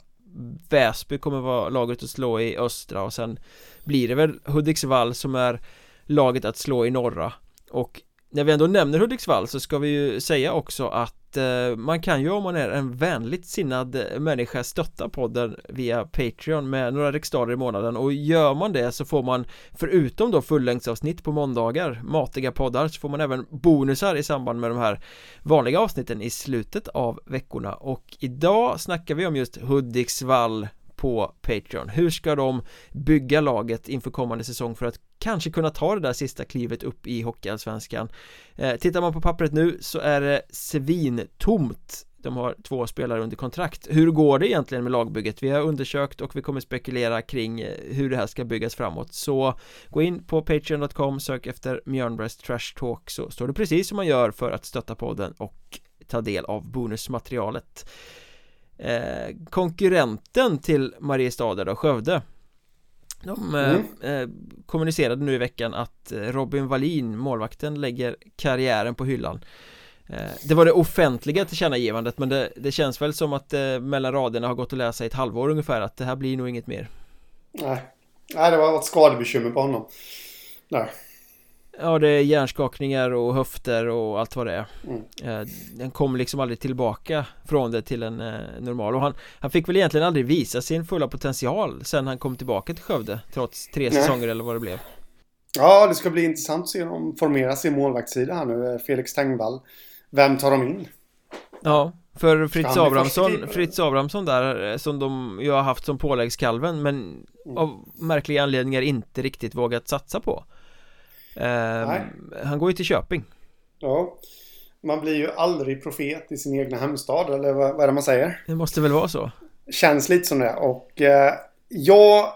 Väsby kommer vara laget att slå i östra och sen blir det väl Hudiksvall som är laget att slå i norra. Och när vi ändå nämner Hudiksvall så ska vi ju säga också att eh, man kan ju om man är en vänligt sinnad eh, människa stötta podden via Patreon med några riksdaler i månaden. Och gör man det så får man förutom då fullängdsavsnitt på måndagar, matiga poddar, så får man även bonusar i samband med de här vanliga avsnitten i slutet av veckorna. Och idag snackar vi om just Hudiksvall på Patreon. Hur ska de bygga laget inför kommande säsong för att kanske kunna ta det där sista klivet upp i Hockeyallsvenskan? Eh, Tittar man på pappret nu så är det svintomt. De har två spelare under kontrakt. Hur går det egentligen med lagbygget? Vi har undersökt och vi kommer spekulera kring eh, hur det här ska byggas framåt. Så gå in på Patreon.com, sök efter Mjörnbergs Trash Talk så står det precis som man gör för att stötta podden och ta del av bonusmaterialet eh, konkurrenten till Mariestad då, Skövde. De eh, mm. eh, kommunicerade nu i veckan att eh, Robin Wallin, målvakten, lägger karriären på hyllan. Eh, Det var det offentliga tillkännagivandet men det, det känns väl som att det mellan raderna har gått att läsa i ett halvår ungefär att det här blir nog inget mer. Nej, Nej det var ett skadebekymmer på honom. Nej Ja det är hjärnskakningar och höfter och allt vad det är mm. Eh, den kom liksom aldrig tillbaka från det till en eh, normal och han, han fick väl egentligen aldrig visa sin fulla potential sen han kom tillbaka till Skövde trots tre Nej. säsonger eller vad det blev Ja det ska bli intressant att se dem formera sin målvaktssida här nu Felix Tengvall Vem tar de in? Ja För Fritz Abrahamsson, Fritz Abrahamsson där eh, som de ju har haft som påläggskalven men mm. av märkliga anledningar inte riktigt vågat satsa på eh, Han går ju till Köping Ja Man blir ju aldrig profet i sin egna hemstad eller vad, vad är det man säger? Det måste väl vara så Känns lite som det och eh, jag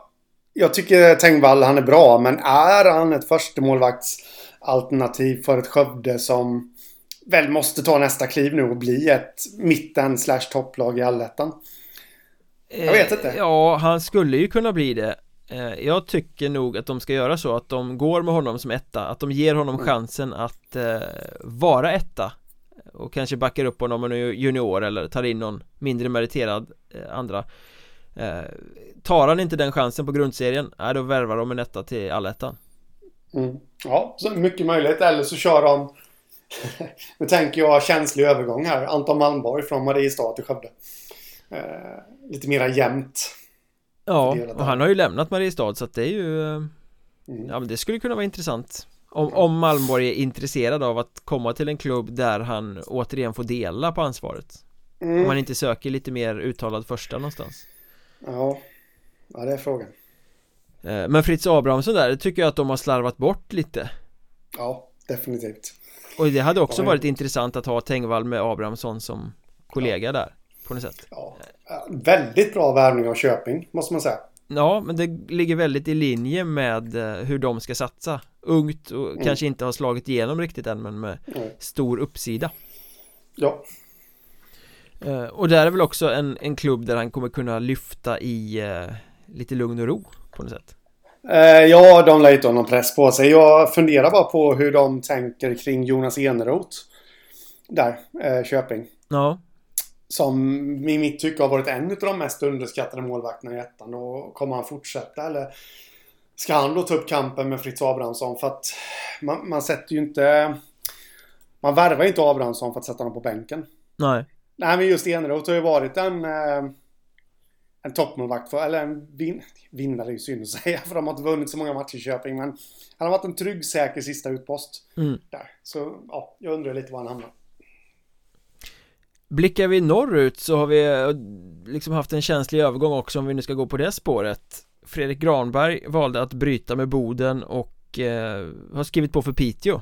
Jag tycker Tengvall han är bra men är han ett förstemålvaktsalternativ för ett Skövde som väl måste ta nästa kliv nu och bli ett mitten slash topplag i allettan. Jag vet inte. Eh, ja, han skulle ju kunna bli det. Eh, jag tycker nog att de ska göra så att de går med honom som etta, att de ger honom mm. chansen att eh, vara etta och kanske backar upp honom om junior eller tar in någon mindre meriterad eh, andra eh, Tar han inte den chansen på grundserien, nej då värvar de en etta till allettan mm. Ja, så mycket möjligt, eller så kör de nu tänker jag känslig övergång här. Anton Malmborg från Mariestad till Skövde. Lite mera jämnt. Ja, och han har ju lämnat Mariestad så att det är ju mm. Ja men det skulle kunna vara intressant. Om, om Malmborg är intresserad av att komma till en klubb där han återigen får dela på ansvaret. Mm. Om han inte söker lite mer uttalad första någonstans. Ja, ja det är frågan. Eh, Men Fritz Abrahamsson där, det tycker jag att de har slarvat bort lite. Ja, definitivt. Och det hade också varit intressant att ha Tengvall med Abrahamsson som kollega där På något sätt Ja, väldigt bra värvning av Köping måste man säga Ja, men det ligger väldigt i linje med eh, hur de ska satsa Ungt och mm. kanske inte har slagit igenom riktigt än men med mm. stor uppsida Ja eh, Och där är väl också en, en klubb där han kommer kunna lyfta i eh, lite lugn och ro på något sätt Eh, ja, de lär inte ha någon press på sig. Jag funderar bara på hur de tänker kring Jonas Eneroth. Där, eh, Köping. Ja. Som i mitt tycke har varit en av de mest underskattade målvakterna i ettan. Och kommer han fortsätta eller ska han då ta upp kampen med Fritz Abrahamsson? För att man, man sätter ju inte... Man värvar inte Abrahamsson för att sätta honom på bänken. Nej. Nej, men just Eneroth har ju varit en... Eh, en toppmålvakt för, eller en vin, vinnare är ju synd att säga för de har inte vunnit så många matcher i Köping. Men han har varit en trygg, säker sista utpost. Mm. Där. Så ja, jag undrar lite var han hamnar. Blickar vi norrut så har vi eh, liksom haft en känslig övergång också om vi nu ska gå på det spåret Fredrik Granberg valde att bryta med Boden och eh, har skrivit på för Piteå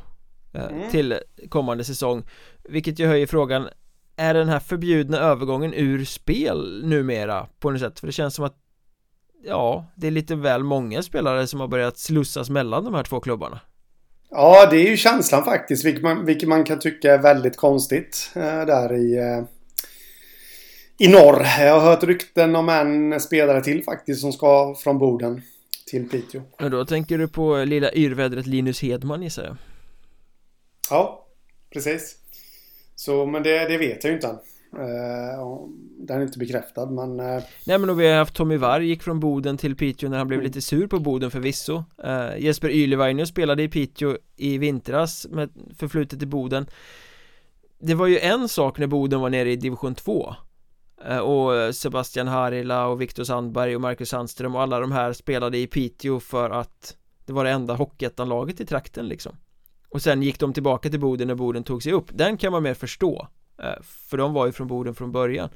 eh, mm. till kommande säsong Vilket ju höjer frågan är den här förbjudna övergången ur spel numera på något sätt? För det känns som att Ja, det är lite väl många spelare som har börjat slussas mellan de här två klubbarna Ja, det är ju känslan faktiskt, vilket man, vilket man kan tycka är väldigt konstigt eh, där i eh, i norr. Jag har hört rykten om en spelare till faktiskt som ska från Boden till Piteå. Och då tänker du på lilla yrvädret Linus Hedman gissar jag? Ja, precis. Så, men det, det vet jag ju inte än. Uh, den är inte bekräftad men uh... Nej men då vi har haft Tommy Varg gick från Boden till Piteå när han blev mm. lite sur på Boden förvisso. Uh, Jesper Ylevainio spelade i Piteå i vintras med förflutet i Boden. Det var ju en sak när Boden var nere i division 2 och Sebastian Harila och Viktor Sandberg och Marcus Sandström och alla de här spelade i Piteå för att det var det enda Hockeyettan-laget i trakten liksom. Och sen gick de tillbaka till Boden när Boden tog sig upp. Den kan man mer förstå. eh, För de var ju från Boden från början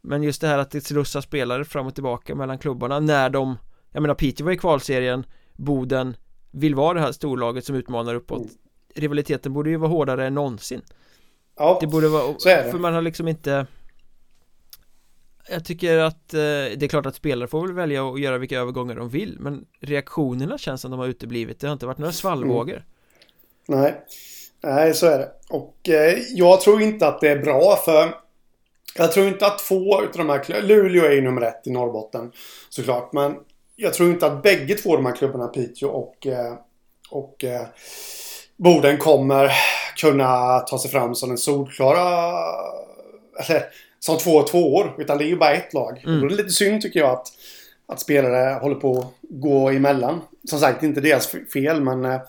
Men just det här att det slussar spelare fram och tillbaka mellan klubbarna när de Jag menar Piteå var i kvalserien Boden vill vara det här storlaget som utmanar uppåt mm. Rivaliteten borde ju vara hårdare än någonsin Ja, det borde vara, så är det. för man har liksom inte jag tycker att eh, det är klart att spelare får väl välja att göra vilka övergångar de vill Men reaktionerna känns som de har uteblivit Det har inte varit några svallvågor mm. Nej. Nej, så är det. Och eh, jag tror inte att det är bra för jag tror inte att två utav de här Luleå är ju nummer ett i Norrbotten såklart. Men jag tror inte att bägge två de här klubbarna, Piteå och, eh, och eh, Boden kommer kunna ta sig fram som en solklara... Eller som två och två år. Utan det är ju bara ett lag. Mm. Då är det lite synd tycker jag att, att spelare håller på att gå emellan. Som sagt, inte deras fel men eh,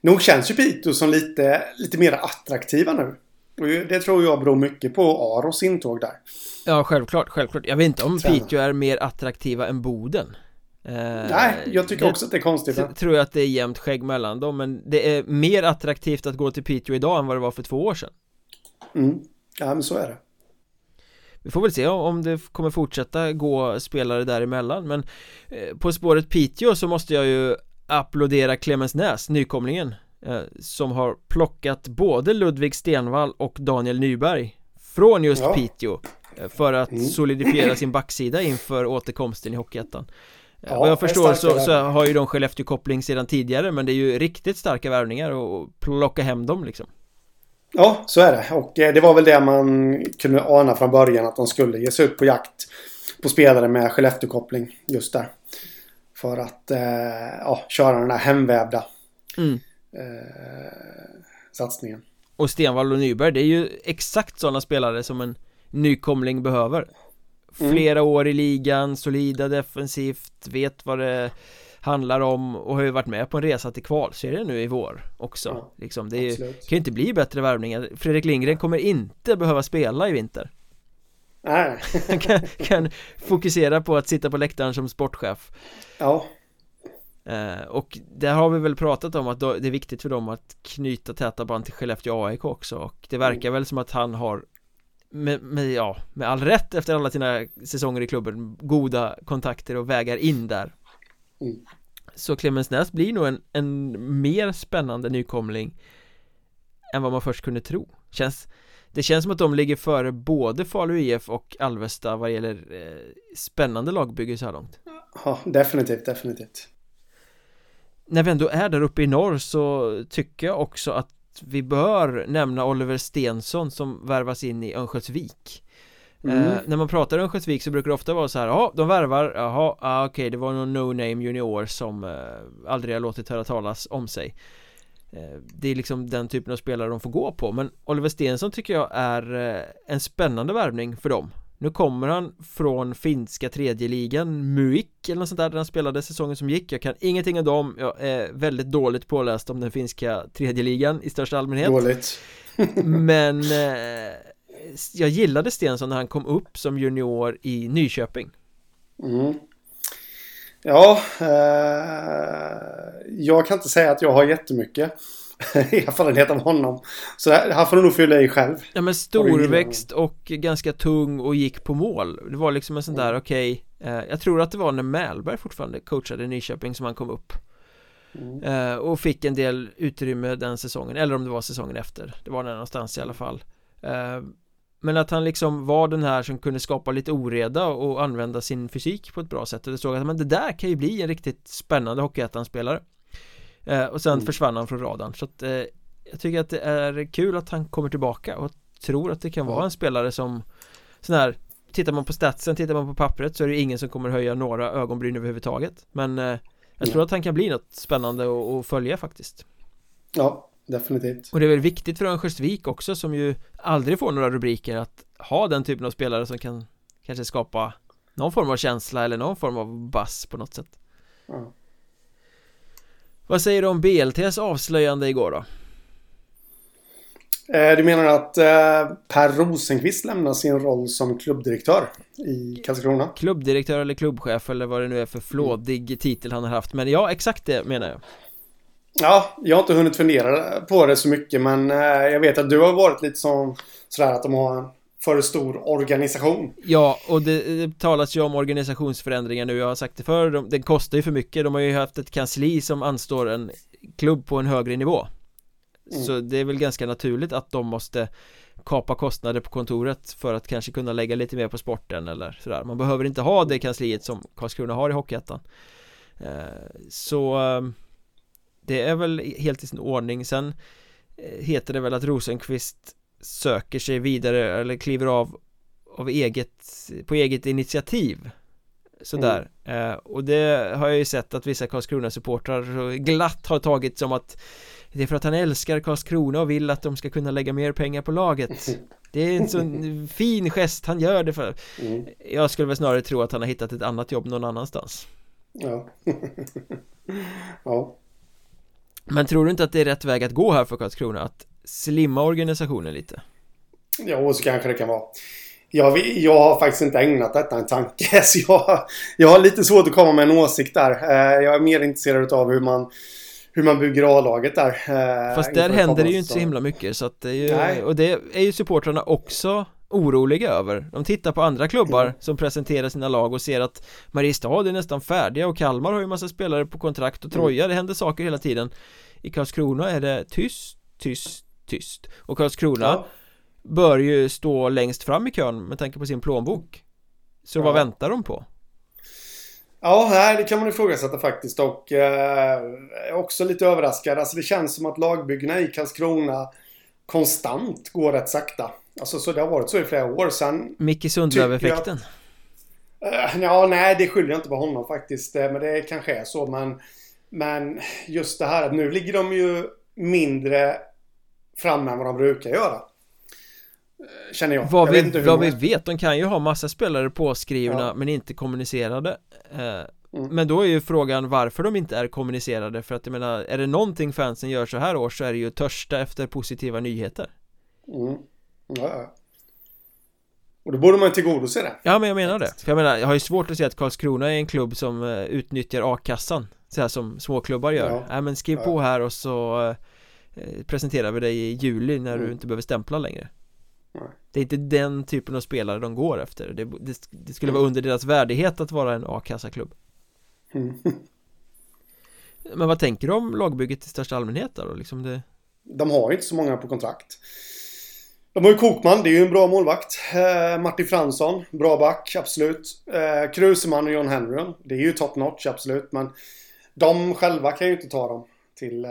nog känns ju Piteå som lite, lite mer attraktiva nu. Och det tror jag beror mycket på Aros intåg där. Ja, självklart, självklart. Jag vet inte om. Piteå är mer attraktiva än Boden. Eh, Nej, jag tycker också att det är konstigt. Jag tror jag att det är jämnt skägg mellan dem, men det är mer attraktivt att gå till Piteå idag än vad det var för två år sedan. Mm, ja men så är det. vi får väl se om det kommer fortsätta gå spelare däremellan men eh, på spåret Piteå så måste jag ju applådera Clemensnäs, nykomlingen eh, som har plockat både Ludvig Stenvall och Daniel Nyberg från just ja. Piteå eh, för att mm. solidifiera sin backsida inför återkomsten i Hockeyettan Ja, Vad jag förstår så, så, har ju de Skellefteå-koppling sedan tidigare men det är ju riktigt starka värvningar och plocka hem dem liksom Ja, så är det. Och eh, det var väl det man kunde ana från början att de skulle ge sig ut på jakt på spelare med Skellefteå-koppling just där. För att eh, ja, köra den där hemvävda mm. eh, satsningen. Och Stenvall och Nyberg, det är ju exakt sådana spelare som en nykomling behöver. Mm. Flera mm. år i ligan, solida defensivt, vet vad det handlar om och har ju varit med på en resa till kvalserien nu i vår också ja, liksom, Det är, kan ju inte bli bättre värvningar Fredrik Lindgren kommer inte behöva spela i vinter Han kan, kan fokusera på att sitta på läktaren som sportchef. Ja. Eh, Och där har vi väl pratat om att det är viktigt för dem att knyta täta band till Skellefteå AIK också. Och det verkar mm. väl som att han har med, med, ja, med all rätt efter alla sina säsonger i klubben goda kontakter och vägar in där. Mm. Så Clemensnäs blir nog en, en mer spännande nykomling än vad man först kunde tro. Känns, Det känns som att de ligger före både Falu IF och Alvesta vad gäller eh, spännande lagbygge så här långt. Ja, definitivt, definitivt. När vi ändå är där uppe i norr så tycker jag också att vi bör nämna Oliver Stensson som värvas in i Örnsköldsvik. Mm. eh, När man pratar om Örnsköldsvik så brukar det ofta vara så här Ja, de värvar, jaha, ah, okej okay, det var någon no-name junior som eh, aldrig har låtit höra talas om sig. eh, Det är liksom den typen av spelare de får gå på men Oliver Stensson tycker jag är eh, en spännande värvning för dem. Nu kommer han från finska tredje ligan Muik eller något sånt där där han spelade säsongen som gick. Jag kan ingenting om dem. Jag är väldigt dåligt påläst om den finska tredje ligan i största allmänhet. Dåligt. Men eh, Jag gillade Stensson när han kom upp som junior i Nyköping. Mm. Ja eh, Jag kan inte säga att jag har jättemycket erfarenhet av honom. Så här får du nog fylla i själv. Ja men storväxt och ganska tung och gick på mål. Det var liksom en sån där, mm. okej okay, eh, Jag tror att det var när Mälberg fortfarande coachade Nyköping som han kom upp. Mm. Eh, och fick en del utrymme den säsongen, eller om det var säsongen efter. Det var där någonstans i alla fall. Men att han liksom var den här som kunde skapa lite oreda och använda sin fysik på ett bra sätt. Och det såg att men det där kan ju bli en riktigt spännande Hockeyettan-spelare. Eh, och sen mm. försvann han från radarn. Så att eh, Jag tycker att det är kul att han kommer tillbaka och tror att det kan vara en spelare som Sån här Tittar man på statsen, tittar man på pappret så är det ingen som kommer höja några ögonbryn överhuvudtaget. Men eh, Jag tror att han kan bli något spännande att följa faktiskt. Ja, definitivt Och det är väl viktigt för Örnsköldsvik också som ju aldrig får några rubriker att ha den typen av spelare som kan Kanske skapa någon form av känsla eller någon form av bass på något sätt ja. Vad säger du om BLTs avslöjande igår då? Eh, du menar att eh, Per Rosenqvist lämnar sin roll som klubbdirektör i Karlskrona? Klubbdirektör eller klubbchef eller vad det nu är för flådig titel han har haft. Men ja, exakt det menar jag. Ja, jag har inte hunnit fundera på det så mycket men eh, jag vet att du har varit lite som sådär att de har för stor organisation. Ja, och det, det talas ju om organisationsförändringar nu, jag har sagt det förr, de, den kostar ju för mycket, de har ju haft ett kansli som anstår en klubb på en högre nivå. Mm. Så det är väl ganska naturligt att de måste kapa kostnader på kontoret för att kanske kunna lägga lite mer på sporten eller sådär. Man behöver inte ha det kansliet som Karlskrona har i Hockeyettan. Eh, så eh, det är väl helt i sin ordning. Sen eh, heter det väl att Rosenqvist söker sig vidare eller kliver av av eget, på eget initiativ. Sådär. Mm. eh, Och det har jag ju sett att vissa Karlskrona-supportrar glatt har tagit som att Det är för att han älskar Karlskrona och vill att de ska kunna lägga mer pengar på laget. Det är en sån fin gest han gör det för. Mm. Jag skulle väl snarare tro att han har hittat ett annat jobb någon annanstans. Ja. Ja Men tror du inte att det är rätt väg att gå här för Karlskrona? Att slimma organisationen lite? Jo, så kanske det kan vara. Jag, jag har faktiskt inte ägnat detta en tanke. Så jag, jag har lite svårt att komma med en åsikt där. Eh, jag är mer intresserad av hur man hur man bygger A-laget där eh, Fast där händer det ju inte så himla mycket så att det är ju, Och det är ju supportrarna också oroliga över De tittar på andra klubbar som presenterar sina lag och ser att Mariestad är nästan färdiga och Kalmar har ju massa spelare på kontrakt och Troja, mm. det händer saker hela tiden I Karlskrona är det tyst, tyst, tyst Och Karlskrona ja. bör ju stå längst fram i kön med tanke på sin plånbok Så ja. vad väntar de på? Ja, nej, det kan man ifrågasätta faktiskt och eh, också lite överraskad. Alltså det känns som att lagbyggena i Karlskrona konstant går rätt sakta. Alltså så det har varit så i flera år sedan. Micke Sundlöv-effekten? Uh, ja, nej det skyller jag inte på honom faktiskt. Eh, men det kanske är så. Men, men just det här att nu ligger de ju mindre framme än vad de brukar göra. Eh, känner jag. Vad, jag vi, vad vi vet, de kan ju ha massa spelare påskrivna ja. men inte kommunicerade. Uh, Mm. Men då är ju frågan varför de inte är kommunicerade för att jag menar Är det någonting fansen gör så här år så är det ju törsta efter positiva nyheter mm. Ja. Och då borde man tillgodose det Ja men jag menar det För jag menar jag har ju svårt att se att Karlskrona är en klubb som uh, utnyttjar a-kassan Så här som småklubbar gör ja. Nej men skriv ja. på här och så uh, Presenterar vi dig i juli när mm. du inte behöver stämpla längre Nej. Det är inte den typen av spelare de går efter Det, det, det skulle vara under deras värdighet att vara en a-kassaklubb Mm. Men vad tänker du om lagbygget i största allmänhet då? Liksom det... De har inte så många på kontrakt. De har ju Kokman, det är ju en bra målvakt. Eh, Martin Fransson, bra back, absolut. Eh, Kruseman och John Henryn, det är ju top notch, absolut. Men de själva kan ju inte ta dem till, eh,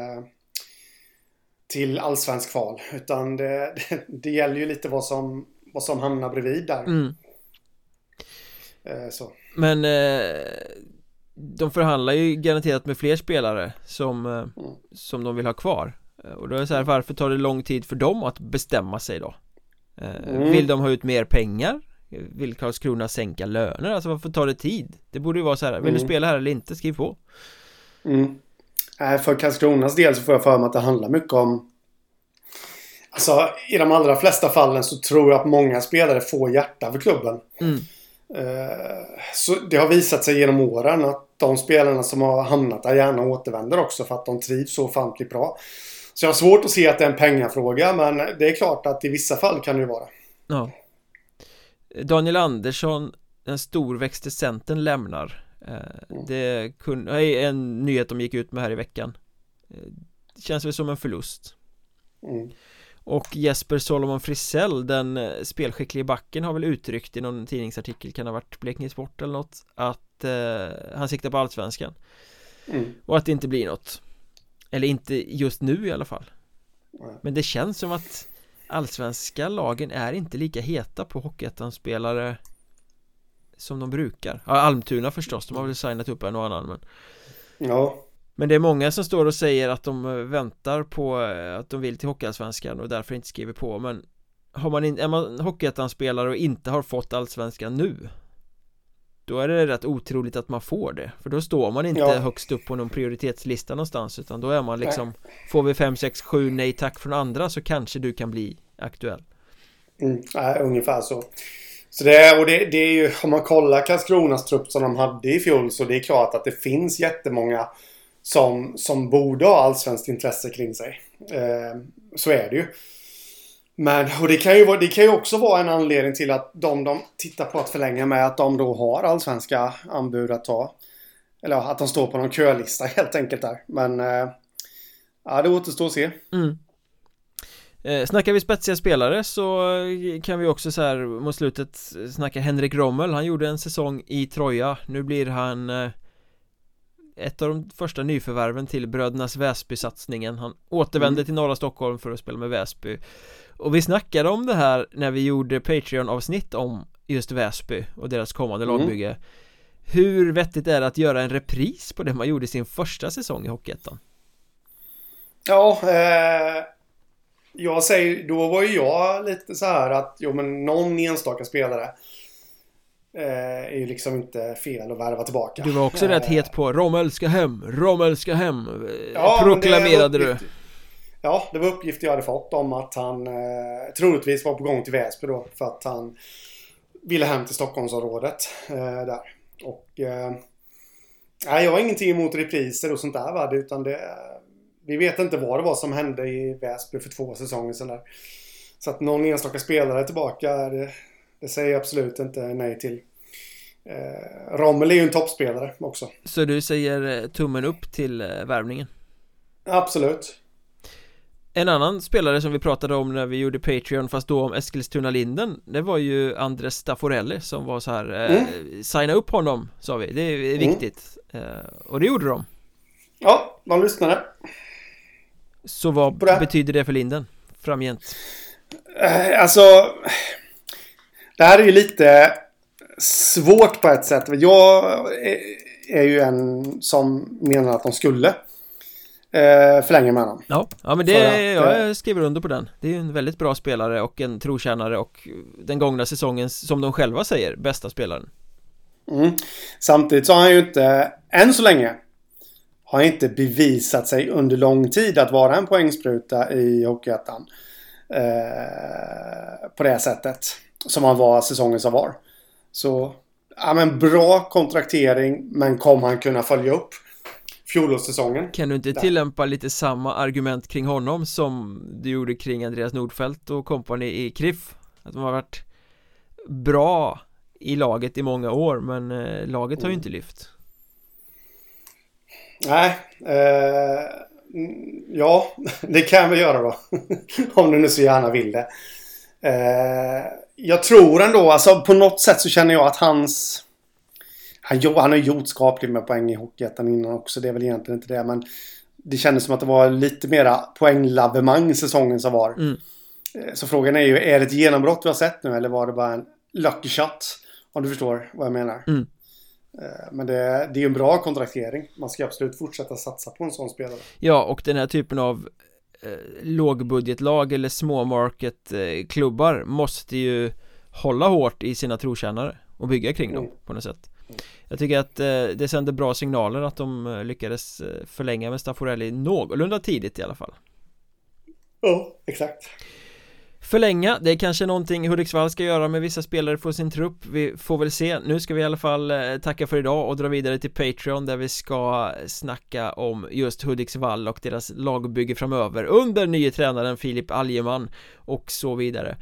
till allsvensk kval. Utan det, det, det, gäller ju lite vad som, vad som hamnar bredvid där. Mm. Eh, så. Men eh, de förhandlar ju garanterat med fler spelare som, eh, mm. som de vill ha kvar Och då är det så här, varför tar det lång tid för dem att bestämma sig då? Eh, mm. Vill de ha ut mer pengar? Vill Karlskrona sänka löner? Alltså varför tar det tid? Det borde ju vara så här, vill mm. du spela här eller inte? Skriv på mm. För Karlskronas del så får jag för mig att det handlar mycket om Alltså i de allra flesta fallen så tror jag att många spelare får hjärta för klubben mm. Så det har visat sig genom åren att de spelarna som har hamnat där gärna återvänder också för att de trivs så ofantligt bra. Så jag har svårt att se att det är en pengafråga men det är klart att i vissa fall kan det ju vara. Ja. Daniel Andersson, den storväxte centern lämnar. Eh, mm. Det kunde, en nyhet de gick ut med här i veckan. Det eh, känns väl som en förlust. Mm. Och Jesper Solomon Frisell, den eh, spelskicklige backen har väl uttryckt i någon tidningsartikel, kan ha varit Blekinge Sport eller något Att eh, han siktar på Allsvenskan mm. Och att det inte blir något Eller inte just nu i alla fall. Men det känns som att Allsvenska lagen är inte lika heta på Hockeyettan-spelare Som de brukar. Ja, Almtuna förstås, de har väl signat upp en och annan men Ja. Men det är många som står och säger att de eh, väntar på eh, att de vill till Hockeyallsvenskan och därför inte skriver på men har man in, är man Hockeyettan-spelare och inte har fått Allsvenskan nu Då är det rätt otroligt att man får det För då står man inte ja. högst upp på någon prioritetslista någonstans Utan då är man liksom nej. Får vi 5, 6, 7 nej tack från andra så kanske du kan bli aktuell mm, äh, Ungefär så så det, och det, det är ju, om man kollar Karlskronas trupp som de hade i fjol så det är klart att det finns jättemånga som, som borde ha allsvenskt intresse kring sig. Eh, så är det ju. Men, och det kan, ju, det kan ju också vara en anledning till att de de tittar på att förlänga med att de då har allsvenska anbud att ta. Eller att de står på någon kölista helt enkelt där. Men eh, ja, det återstår att se. Mm. Eh, snackar vi spetsiga spelare så kan vi också så här mot slutet snacka Henrik Rommel Han gjorde en säsong i Troja Nu blir han eh, ett av de första nyförvärven till Brödernas Väsby-satsningen Han återvände mm. till norra Stockholm för att spela med Väsby Och vi snackade om det här när vi gjorde Patreon-avsnitt om just Väsby och deras kommande mm. lagbygge Hur vettigt är det att göra en repris på det man gjorde i sin första säsong i Hockeyettan? Ja, eh, jag säger, då var ju jag lite så här att jo men någon enstaka spelare Eh, är ju liksom inte fel att värva tillbaka. Du var också rätt het eh, på Rommel ska hem, Rommel ska hem ja, Proklamerade du Ja, det var uppgifter jag hade fått om att han eh, troligtvis var på gång till Väsby då för att han ville hem till Stockholmsområdet eh, där. Och eh, Nej, jag har ingenting emot repriser och sånt där va, utan det Vi vet inte vad det var som hände i Väsby för två säsonger sedan där Så att någon enstaka spelare tillbaka, det, det säger jag absolut inte nej till. Eh, Rommel är ju en toppspelare också. Så du säger eh, tummen upp till eh, värvningen? Absolut. En annan spelare som vi pratade om när vi gjorde Patreon fast då om Eskilstuna-Linden Det var ju Andres Stafforelli som var så här eh, mm. Signa upp honom sa vi, det är mm. viktigt mm. eh, Och det gjorde de Ja, de lyssnade Så vad betyder det för Linden framgent? Eh, alltså Det här är ju lite svårt på ett sätt Jag är ju en som menar att de skulle eh, förlänger med honom. Ja, ja men det, att, jag eh, skriver under på den. Det är en väldigt bra spelare och en trotjänare och den gångna säsongens, som de själva säger, bästa spelaren. Mm. Samtidigt så har han ju inte, än så länge, har inte bevisat sig under lång tid att vara en poängspruta i Hockeyettan. Eh, på det sättet. Som han var säsongen som var. Så, ja men bra kontraktering, men kommer han kunna följa upp? Fjolårssäsongen Kan du inte där. tillämpa lite samma argument kring honom som du gjorde kring Andreas Nordfeldt och kompani i KRIF? Att de har varit bra i laget i många år men eh, laget har ju inte lyft Nej eh, Ja, det kan väl göra då Om du nu så gärna vill det eh, Jag tror ändå, alltså på något sätt så känner jag att hans han, han har gjort skapligt med poäng i Hockeyettan innan också. Det är väl egentligen inte det. Men det kändes som att det var lite mera poänglavemang säsongen som var. Mm. Eh, så frågan är ju, är det ett genombrott vi har sett nu eller var det bara en lucky shot? Om du förstår vad jag menar. Mm. Eh, men det, det är ju en bra kontraktering. Man ska absolut fortsätta satsa på en sån spelare. Ja, och den här typen av eh, lågbudgetlag eller småmarketklubbar eh, måste ju hålla hårt i sina trotjänare och bygga kring dem mm. på något sätt. Jag tycker att eh, det sänder bra signaler att de eh, lyckades eh, förlänga med Stafforelli någorlunda tidigt i alla fall. Ja, exakt. Förlänga, det är kanske någonting Hudiksvall ska göra med vissa spelare på sin trupp. Vi får väl se, nu ska vi i alla fall tacka för idag och dra vidare till Patreon där vi ska snacka om just Hudiksvall och deras lagbygge framöver under nye tränaren Filip Algeman och så vidare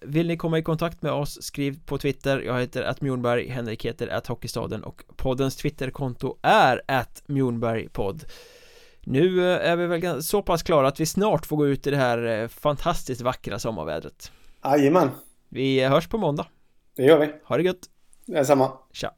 vill ni komma i kontakt med oss, skriv på Twitter. Jag heter att Mjornberg, Henrik heter att Hockeystaden och poddens Twitterkonto är att Mjornbergpodd. Nu eh, är vi väl så pass klara att vi snart får gå ut i det här eh, fantastiskt vackra sommarvädret. Jajamän. Vi hörs på måndag. Det gör vi. Ha det gött. Detsamma. Tja